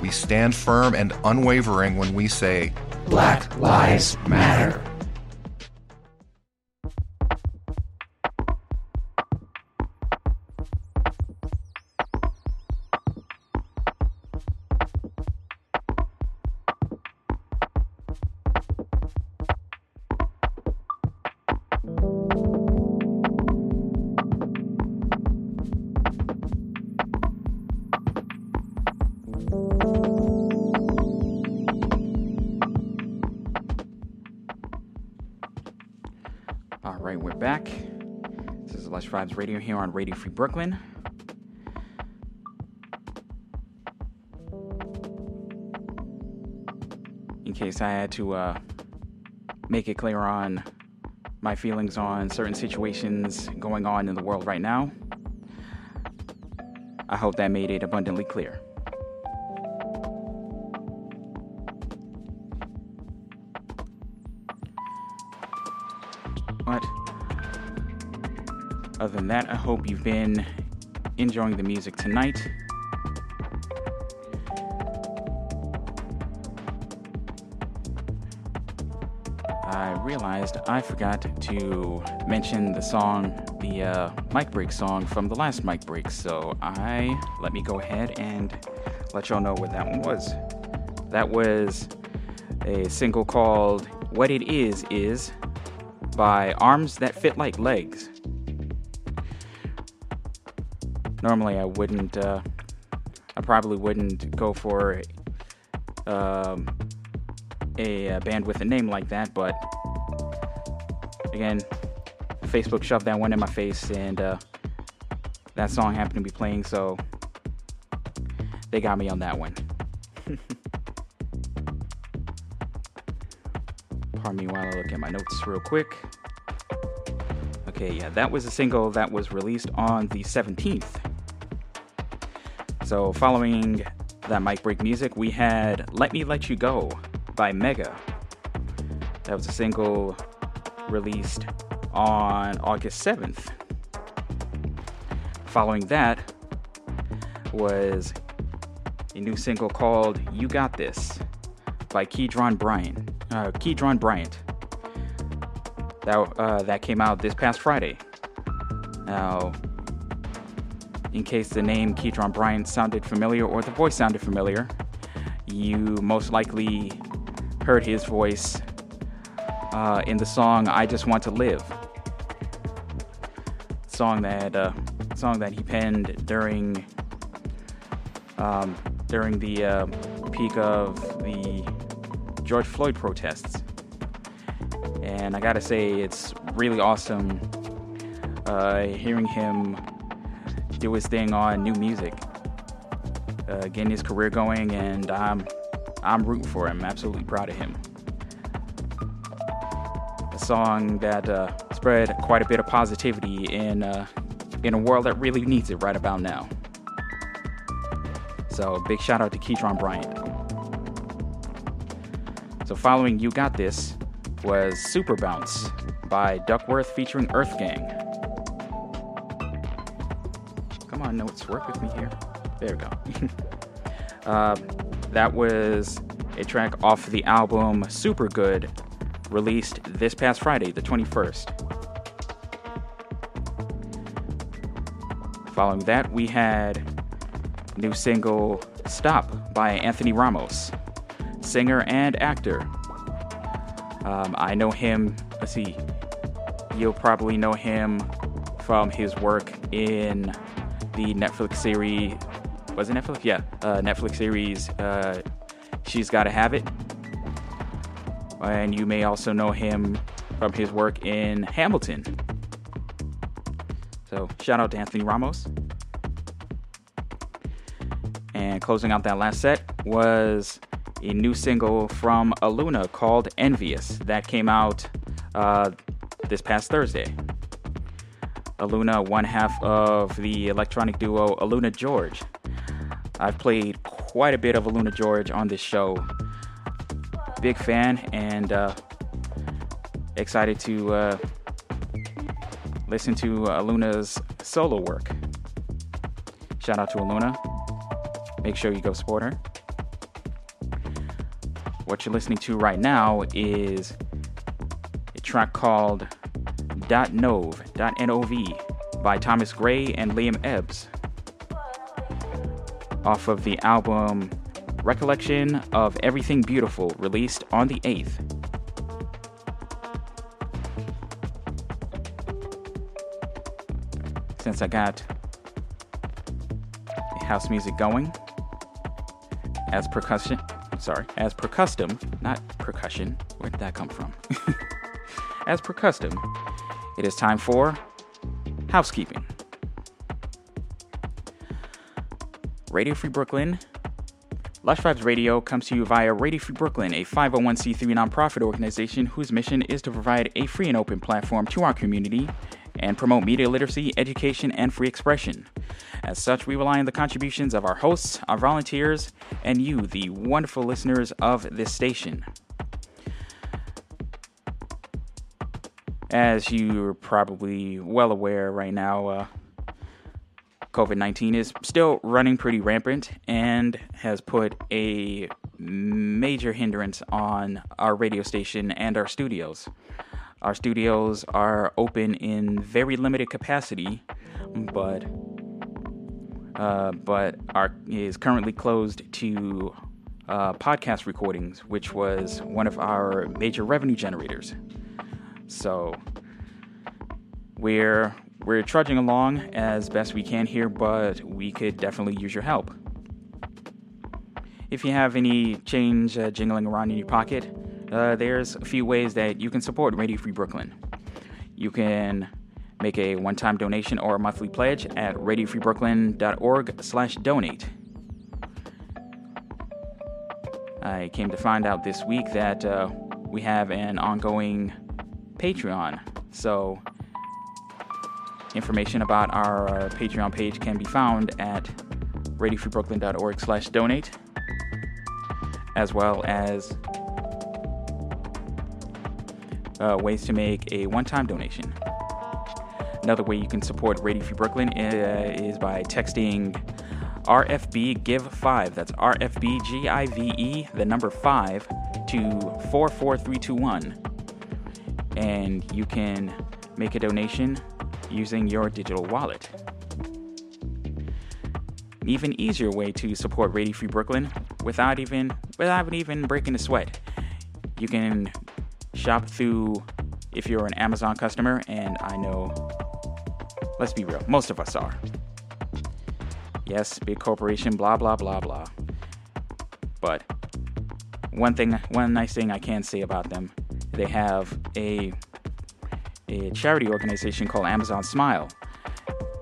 We stand firm and unwavering when we say, Black Lives Matter. Vibes Radio here on Radio Free Brooklyn. In case I had to uh, make it clear on my feelings on certain situations going on in the world right now, I hope that made it abundantly clear. That, I hope you've been enjoying the music tonight. I realized I forgot to mention the song, the uh, mic break song from the last mic break, so I let me go ahead and let y'all know what that one was. That was a single called What It Is Is by Arms That Fit Like Legs. Normally, I wouldn't, uh, I probably wouldn't go for um, a, a band with a name like that, but again, Facebook shoved that one in my face, and uh, that song happened to be playing, so they got me on that one. Pardon me while I look at my notes real quick. Okay, yeah, that was a single that was released on the 17th. So, following that mic break music, we had Let Me Let You Go by Mega. That was a single released on August 7th. Following that was a new single called You Got This by Keedron Bryant. Uh, Keedron Bryant. That, uh, that came out this past Friday. Now, in case the name Keedron Bryant sounded familiar or the voice sounded familiar, you most likely heard his voice uh, in the song "I Just Want to Live," song that uh, song that he penned during um, during the uh, peak of the George Floyd protests. And I gotta say, it's really awesome uh, hearing him do his thing on new music, uh, getting his career going, and I'm I'm rooting for him. Absolutely proud of him. A song that uh, spread quite a bit of positivity in uh, in a world that really needs it right about now. So big shout out to Keedron Bryant. So following You Got This was Super Bounce by Duckwrth featuring EARTHGANG. Notes, work with me here. There we go. uh, that was a track off the album Super Good, released this past Friday, the 21st. Following that, we had new single Stop by Anthony Ramos, singer and actor. Um, I know him, let's see, you'll probably know him from his work in the Netflix series. Was it Netflix? Yeah, uh, Netflix series. Uh, She's Gotta Have It. And you may also know him from his work in Hamilton. So, shout out to Anthony Ramos. And closing out that last set was a new single from Aluna called Envious that came out uh, this past Thursday. Aluna, one half of the electronic duo AlunaGeorge. I've played quite a bit of AlunaGeorge on this show. Big fan and uh, excited to uh, listen to Aluna's solo work. Shout out to Aluna. Make sure you go support her. What you're listening to right now is a track called Dot Nov, .nov by Thomas Gray and Liam Ebbs off of the album Recollection of Everything Beautiful, released on the 8th. Since I got house music going, as percussion, sorry, as per custom, not percussion, where did that come from? as per custom, it is time for housekeeping. Radio Free Brooklyn. Lush Vibes Radio comes to you via Radio Free Brooklyn, a 501c3 nonprofit organization whose mission is to provide a free and open platform to our community and promote media literacy, education, and free expression. As such, we rely on the contributions of our hosts, our volunteers, and you, the wonderful listeners of this station. As you're probably well aware right now, uh, COVID 19 is still running pretty rampant and has put a major hindrance on our radio station and our studios. Our studios are open in very limited capacity, but uh, but are is currently closed to uh, podcast recordings, which was one of our major revenue generators. So we're we're trudging along as best we can here, but we could definitely use your help. If you have any change uh, jingling around in your pocket, uh, there's a few ways that you can support Radio Free Brooklyn. You can make a one-time donation or a monthly pledge at radiofreebrooklyn.org/donate. I came to find out this week that uh, we have an ongoing Patreon, so Information about our uh, Patreon page can be found at radiofreebrooklyn.org slash donate, as well as uh, ways to make a one-time donation. Another way you can support Radio Free Brooklyn uh, is by texting RFB Give 5. That's RFB G I V E, the number 5, to 44321. And you can make a donation using your digital wallet. An even easier way to support Radio Free Brooklyn without even without even breaking a sweat. You can shop through if you're an Amazon customer, and I know, let's be real, most of us are. Yes, big corporation, blah blah blah blah. But one thing, one nice thing I can say about them, they have a a charity organization called Amazon Smile,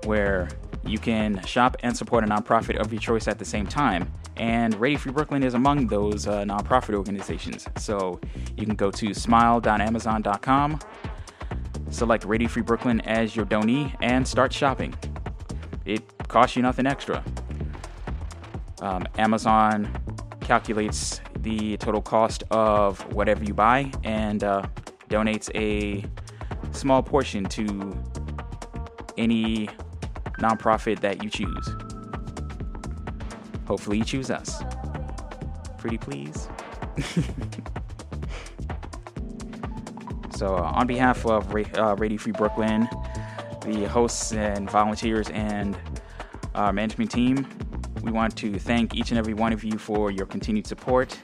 where you can shop and support a nonprofit of your choice at the same time. And Radio Free Brooklyn is among those uh, nonprofit organizations. So you can go to smile.amazon.com, select Radio Free Brooklyn as your donee, and start shopping. It costs you nothing extra. Um, Amazon calculates the total cost of whatever you buy and uh, donates a small portion to any nonprofit that you choose. Hopefully, you choose us. Pretty please. so, uh, on behalf of Ra- uh, Radio Free Brooklyn, the hosts and volunteers, and our management team, we want to thank each and every one of you for your continued support.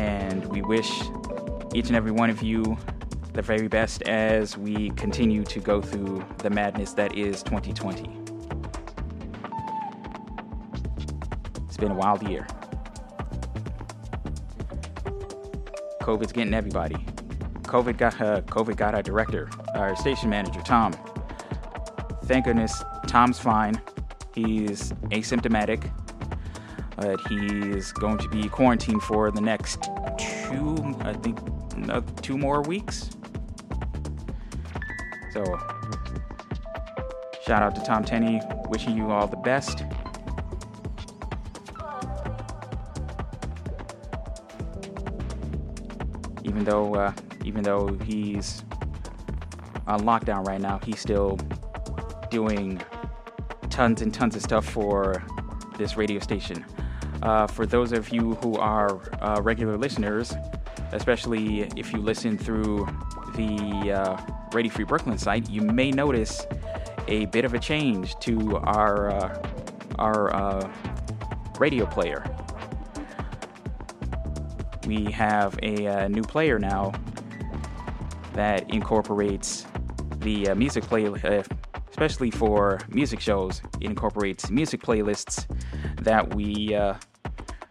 And we wish each and every one of you the very best as we continue to go through the madness that is 2020. It's been a wild year. COVID's getting everybody. COVID got uh, COVID got our director, our station manager, Tom. Thank goodness Tom's fine. He's asymptomatic. But he's going to be quarantined for the next two, I think, no, two more weeks. So, shout out to Tom Tenney, wishing you all the best. Even though, uh, even though he's on lockdown right now, he's still doing tons and tons of stuff for this radio station. Uh, for those of you who are uh, regular listeners, especially if you listen through the uh, Radio Free Brooklyn site, you may notice a bit of a change to our uh, our uh, radio player. We have a, uh, new player now that incorporates the uh, music play, uh, especially for music shows. It incorporates music playlists that we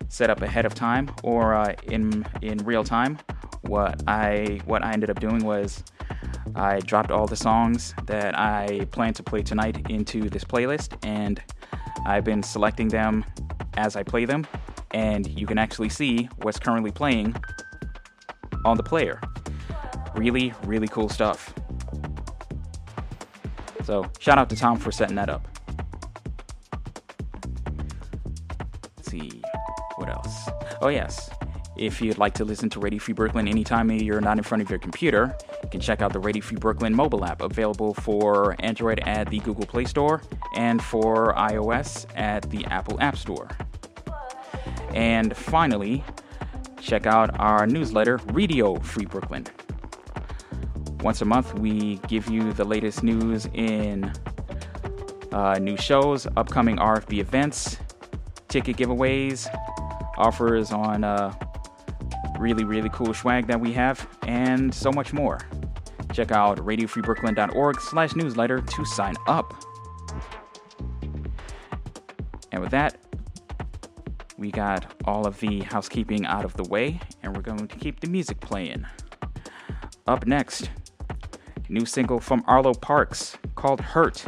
set up ahead of time or uh, in in real time. What I what I ended up doing was I dropped all the songs that I plan to play tonight into this playlist, and I've been selecting them as I play them, and you can actually see what's currently playing on the player. Really, really cool stuff. So, shout out to Tom for setting that up. What else? Oh, yes. If you'd like to listen to Radio Free Brooklyn anytime you're not in front of your computer, you can check out the Radio Free Brooklyn mobile app available for Android at the Google Play Store and for iOS at the Apple App Store. And finally, check out our newsletter, Radio Free Brooklyn. Once a month, we give you the latest news in uh, new shows, upcoming RFB events, ticket giveaways, offers on uh, really, really cool swag that we have, and so much more. Check out radiofreebrooklyn.org slash newsletter to sign up. And with that, we got all of the housekeeping out of the way, and we're going to keep the music playing. Up next, new single from Arlo Parks called Hurt.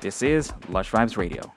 This is Lush Vibes Radio.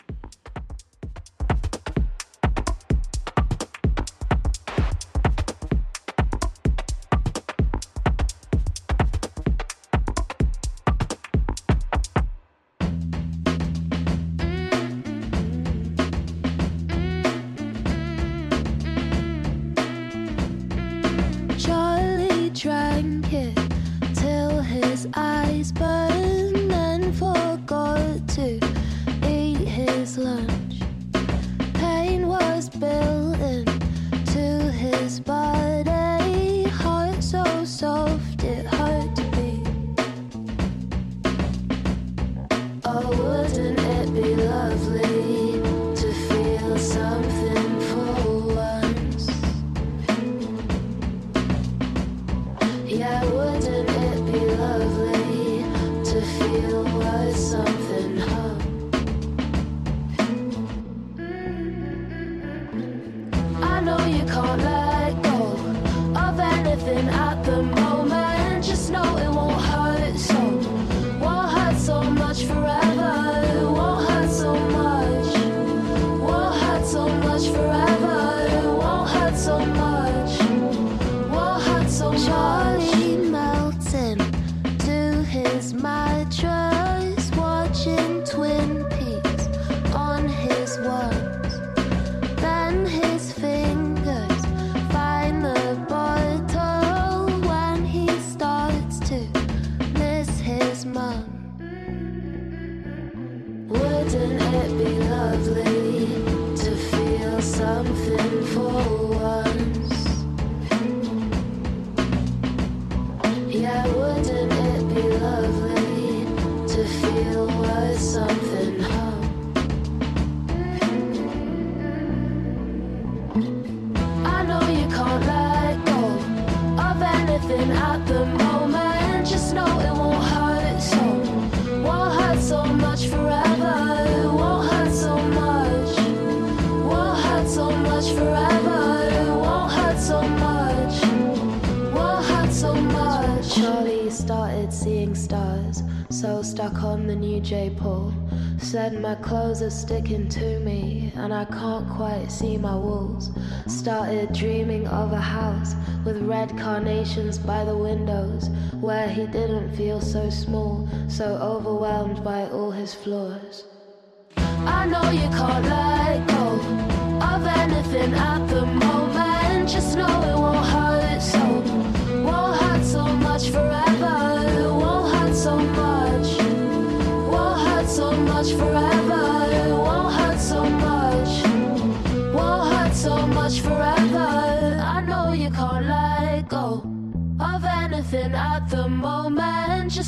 are sticking to me, and I can't quite see my walls. Started dreaming of a house with red carnations by the windows, where he didn't feel so small, so overwhelmed by all his flaws.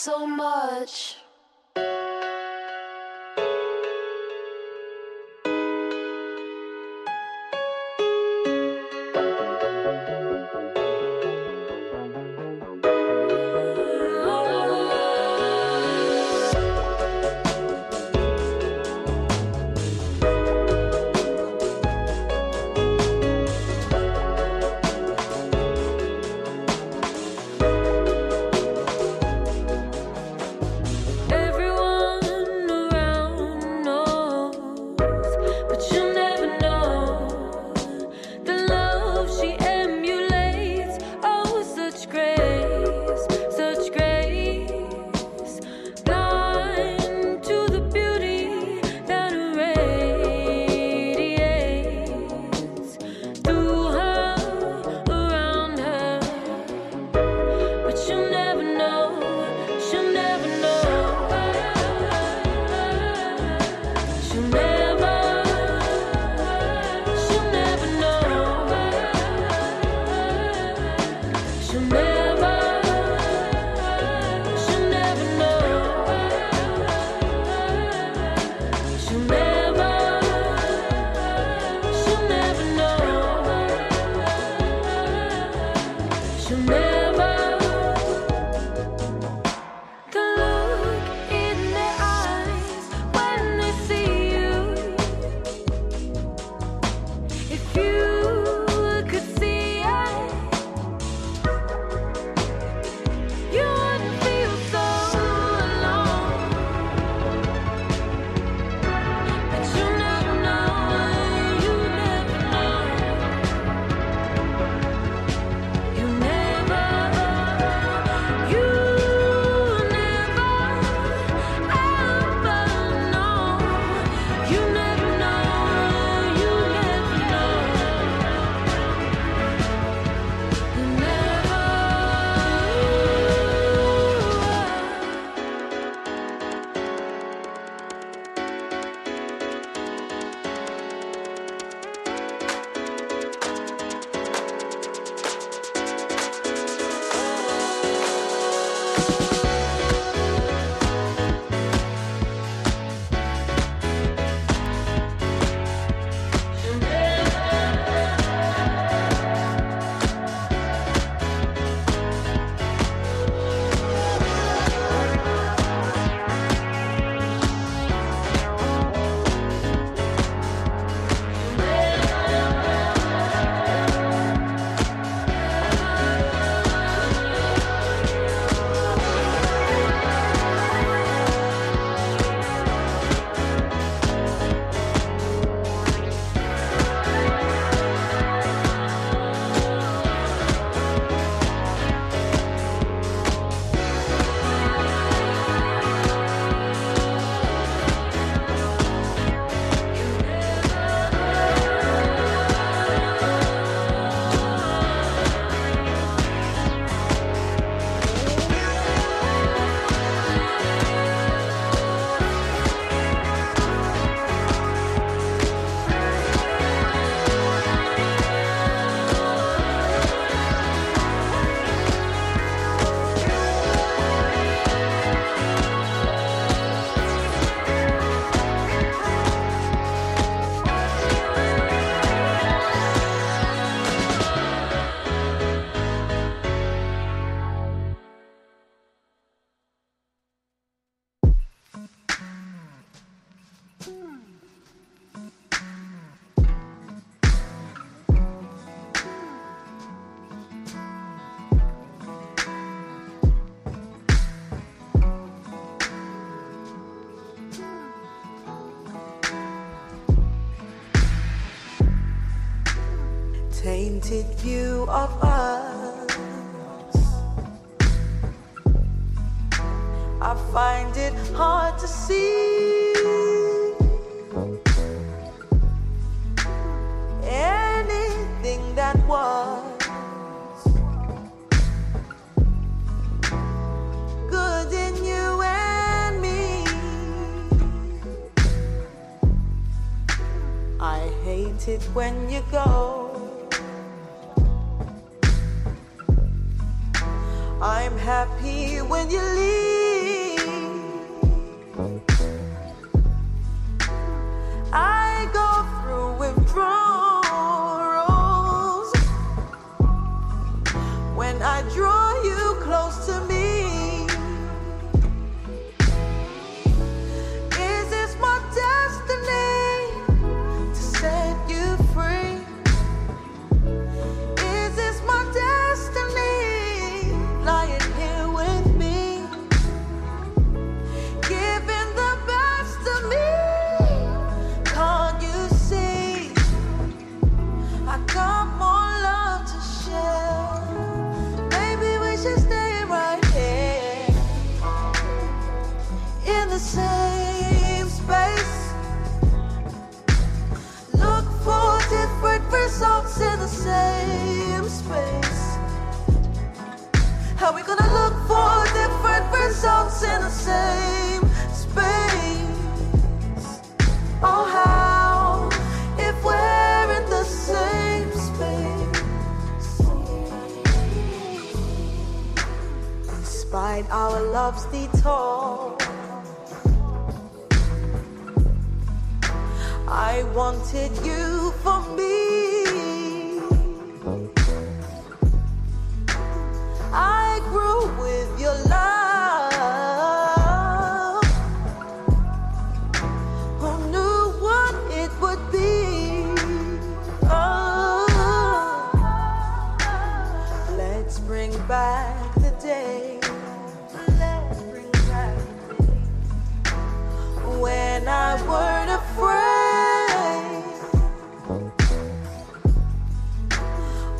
so much.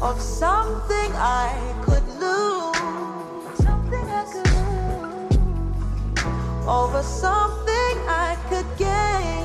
of something I could lose. Something I could lose. Over something I could gain.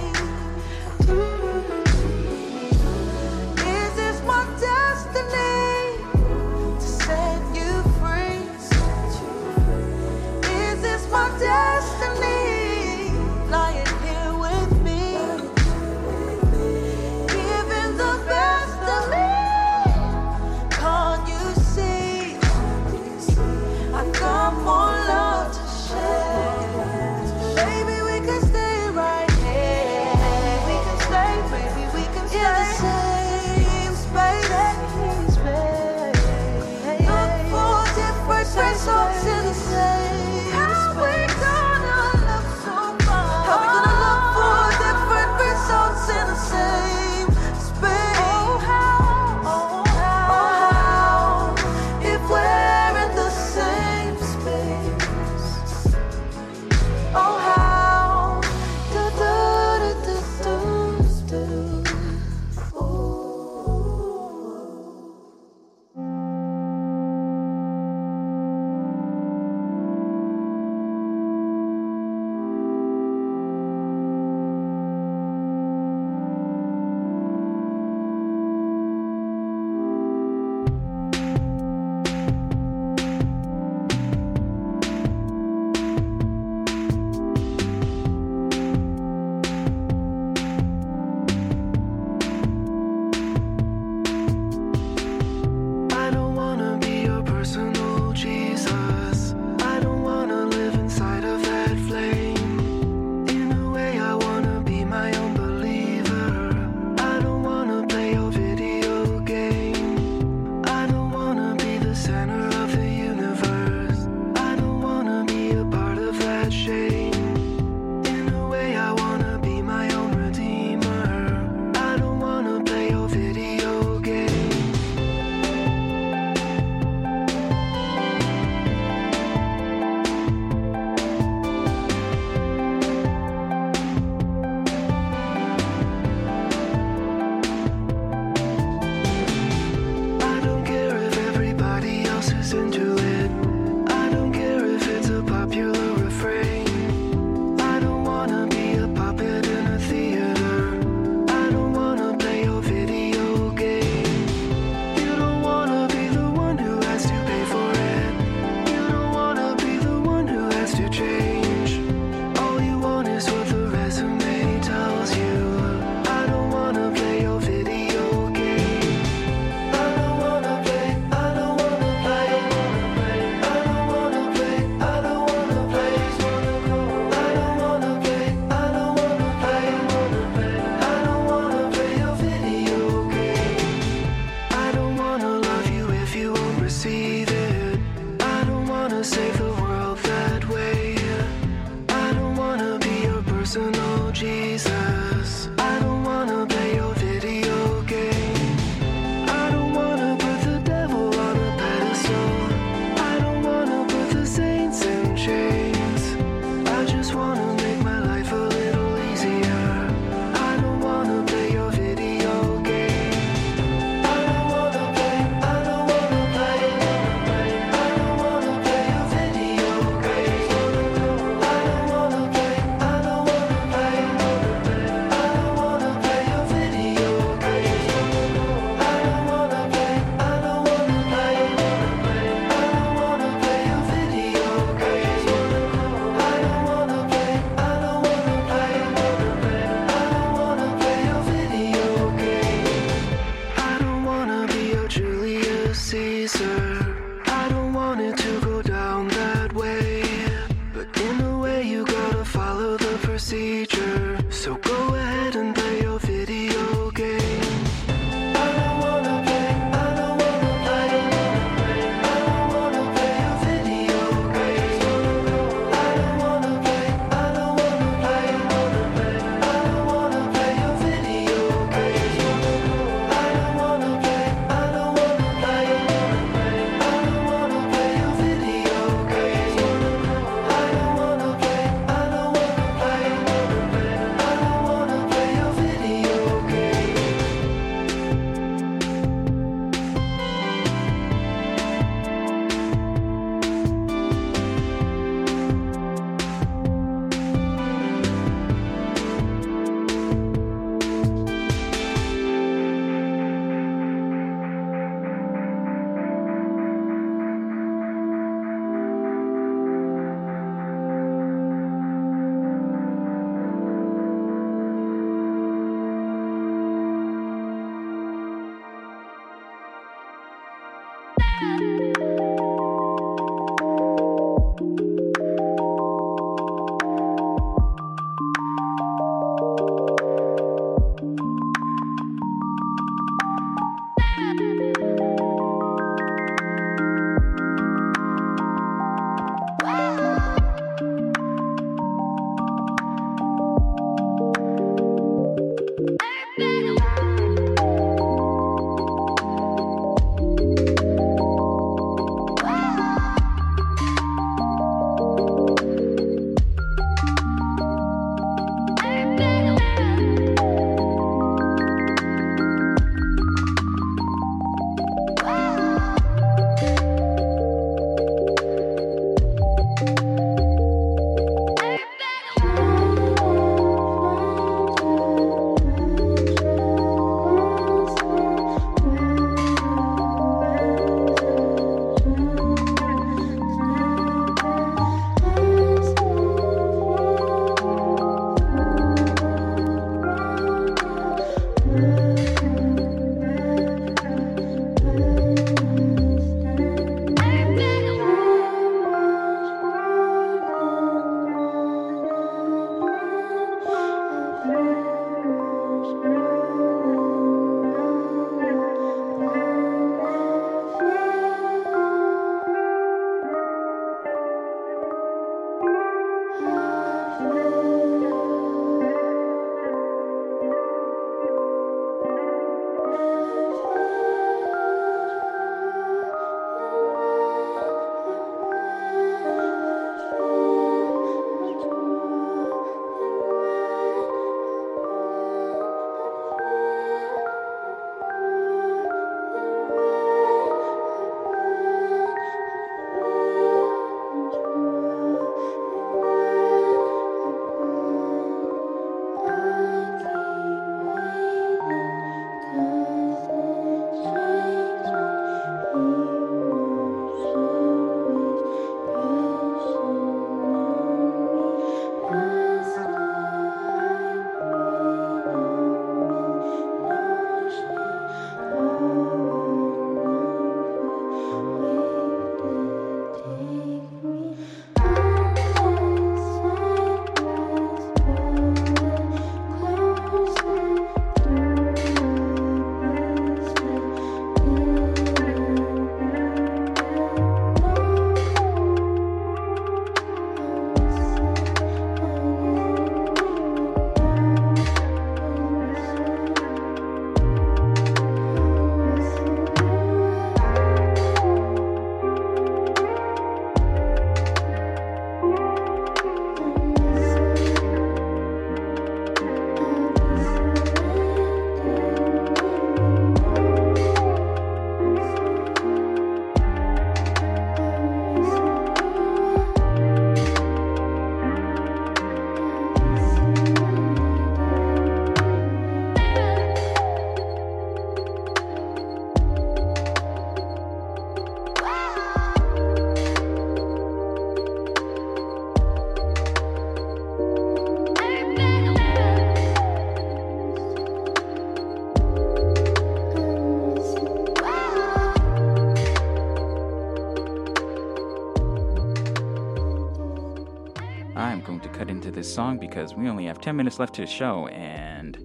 Song because we only have 10 minutes left to the show and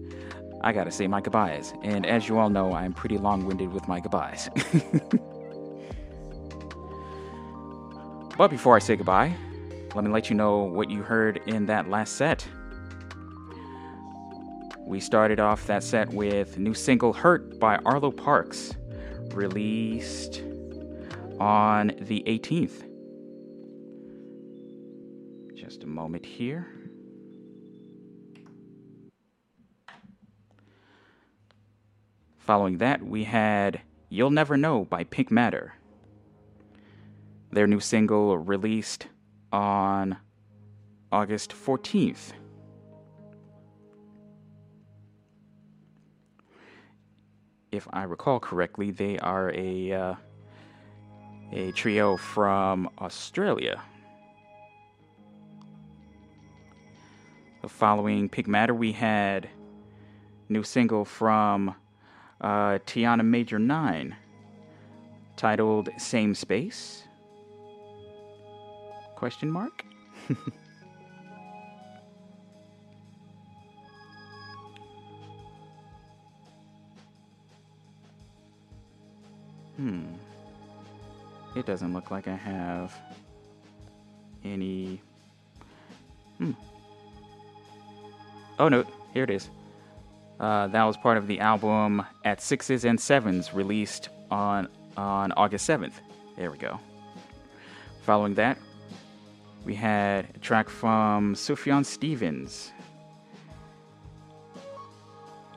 I gotta say my goodbyes. And as you all know, I'm pretty long winded with my goodbyes. but before I say goodbye, let me let you know what you heard in that last set. We started off that set with new single Hurt by Arlo Parks, released on the 18th. Just a moment here. Following that, we had You'll Never Know by Pink Matter. Their new single released on August 14th. If I recall correctly, they are a uh, a trio from Australia. The following Pink Matter, we had new single from uh, Tiana Major 9 titled Same Space? Question mark? hmm. It doesn't look like I have any. Hmm. Oh no, here it is. Uh, that was part of the album At Sixes and Sevens, released on on August 7th. There we go. Following that, we had a track from Sufjan Stevens,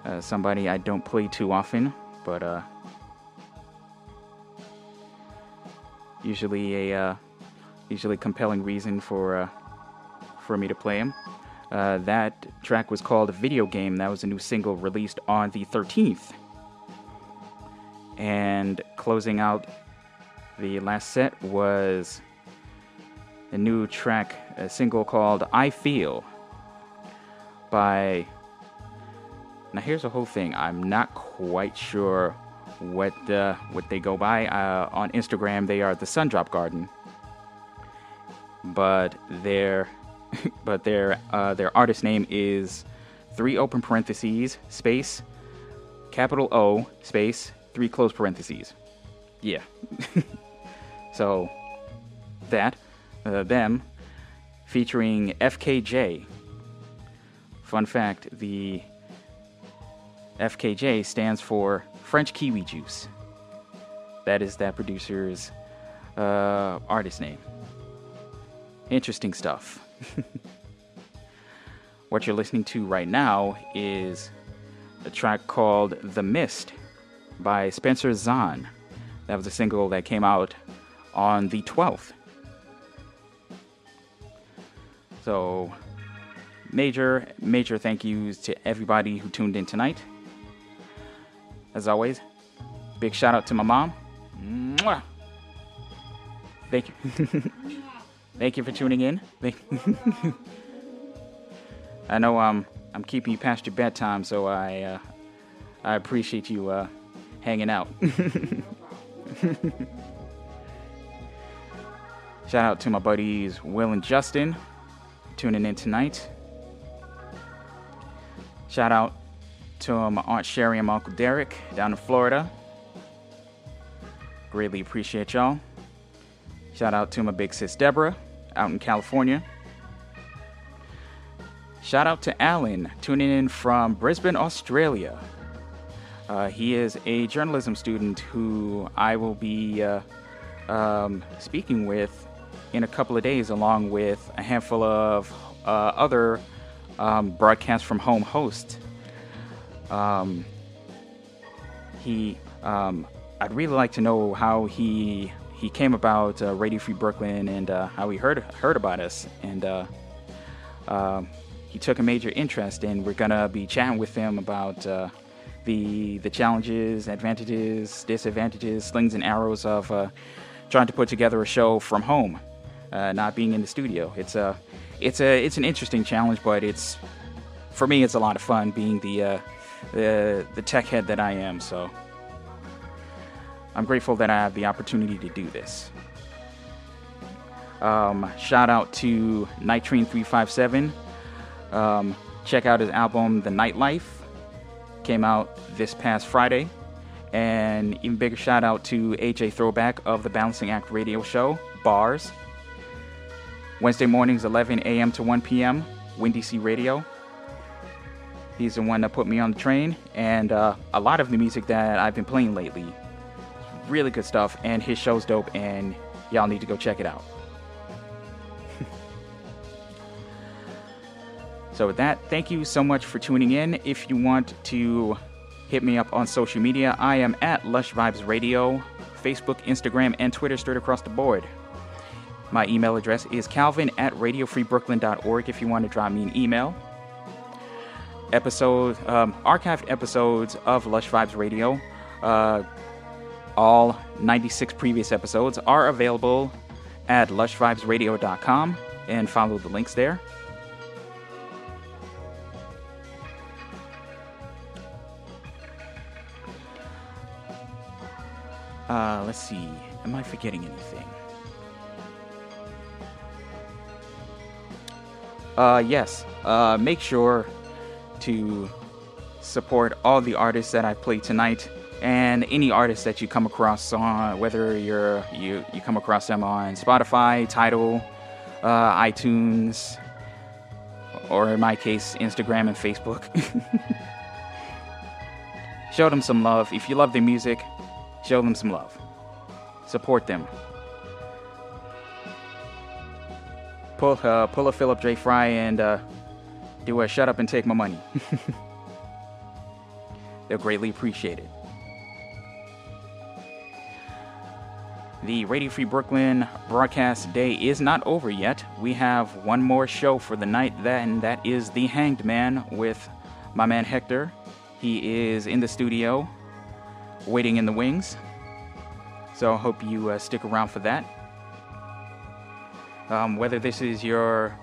uh, somebody I don't play too often, but uh, usually a uh, usually compelling reason for uh, for me to play him. Uh, that track was called Video Game. That was a new single released on the 13th. And closing out the last set was a new track, a single called iFeel by. Now, here's the whole thing. I'm not quite sure what uh, what they go by. Uh, on Instagram, they are the Sundrop Garden. But their but their uh, their artist name is three open parentheses space capital O space three close parentheses. Yeah. so that uh, them featuring FKJ. Fun fact: the FKJ stands for French Kiwi Juice. That is that producer's uh, artist name. Interesting stuff. what you're listening to right now is a track called The Mist by Spencer Zahn. That was a single that came out on the 12th. So, major, major thank yous to everybody who tuned in tonight. As always, big shout out to my mom. Mwah! Thank you. Thank you for tuning in. I know um, I'm keeping you past your bedtime, so I uh, I appreciate you uh, hanging out. Shout out to my buddies Will and Justin tuning in tonight. Shout out to my Aunt Sherry and my Uncle Derek down in Florida. Greatly appreciate y'all. Shout out to my big sis Deborah out in California. Shout out to Alan tuning in from Brisbane, Australia. Uh, he is a journalism student who I will be uh, um, speaking with in a couple of days, along with a handful of uh, other um, broadcast from home hosts. Um, he, um, I'd really like to know how he he came about uh, Radio Free Brooklyn and uh, how he heard heard about us, and uh, um, he took a major interest. And we're gonna be chatting with him about uh, the the challenges, advantages, disadvantages, slings and arrows of uh, trying to put together a show from home, uh, not being in the studio. It's a it's a it's an interesting challenge, but it's for me it's a lot of fun being the the the tech head that I am. So. I'm grateful that I have the opportunity to do this. Um, shout out to Night Train three five seven. Um, check out his album The Nightlife. Came out this past Friday. And even bigger shout out to AJ Throwback of the Balancing Act radio show, Bars. Wednesday mornings, 11 a.m. to 1 p.m., Windy C Radio. He's the one that put me on the train, and uh, a lot of the music that I've been playing lately. Really good stuff, and his show's dope, and y'all need to go check it out. so, with that, thank you so much for tuning in. If you want to hit me up on social media, I am at Lush Vibes Radio, Facebook, Instagram, and Twitter straight across the board. My email address is calvin at radiofreebrooklyn.org if you want to drop me an email. Episode, um, archived episodes of Lush Vibes Radio, uh, all 96 previous episodes are available at lushvibesradio.com and follow the links there. Uh, let's see. Am I forgetting anything? Uh, yes. Uh, make sure to support all the artists that I played tonight and any artists that you come across on whether you're you you come across them on Spotify, Tidal, uh, iTunes, or in my case, Instagram and Facebook. show them some love. If you love their music, show them some love. Support them. Pull uh, pull a Philip J. Fry and uh, do a shut up and take my money. They'll greatly appreciate it. The Radio Free Brooklyn broadcast day is not over yet. We have one more show for the night, and that is The Hanged Man with my man Hector. He is in the studio, waiting in the wings. So I hope you uh, stick around for that. Um, whether this is your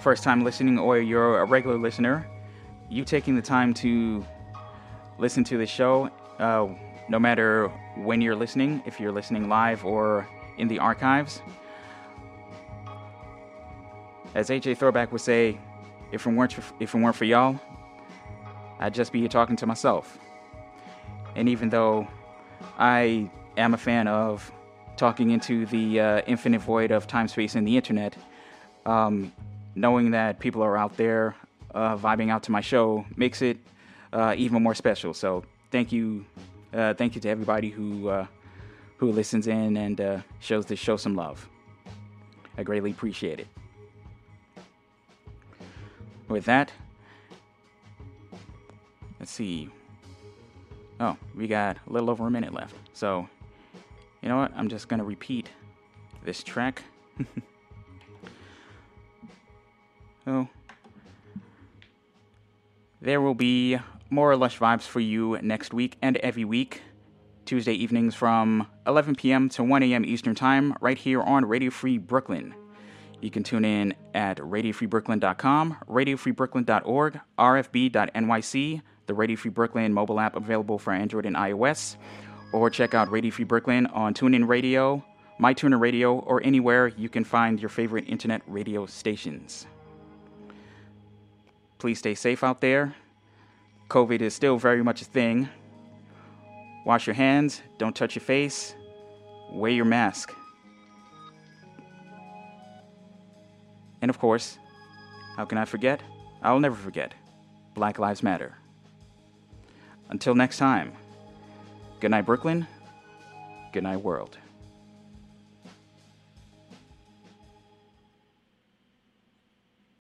first time listening or you're a regular listener, you taking the time to listen to the show, uh, no matter when you're listening, if you're listening live or in the archives. As AJ Throwback would say, if it weren't for, if it weren't for y'all, I'd just be here talking to myself. And even though I am a fan of talking into the uh, infinite void of time, space, and the internet, um, knowing that people are out there uh, vibing out to my show makes it uh, even more special. So thank you, uh, thank you to everybody who uh, who listens in and uh, shows this show some love. I greatly appreciate it. With that, let's see. Oh, we got a little over a minute left. So, you know what? I'm just going to repeat this track. oh. There will be more Lush Vibes for you next week and every week. Tuesday evenings from 11 p.m. to 1 a.m. Eastern Time, right here on Radio Free Brooklyn. You can tune in at radiofreebrooklyn.com, radiofreebrooklyn.org, rfb.nyc, the Radio Free Brooklyn mobile app available for Android and iOS, or check out Radio Free Brooklyn on TuneIn Radio, MyTuner Radio, or anywhere you can find your favorite internet radio stations. Please stay safe out there. COVID is still very much a thing. Wash your hands, don't touch your face, wear your mask. And of course, how can I forget? I'll never forget. Black Lives Matter. Until next time, good night, Brooklyn. Good night, world.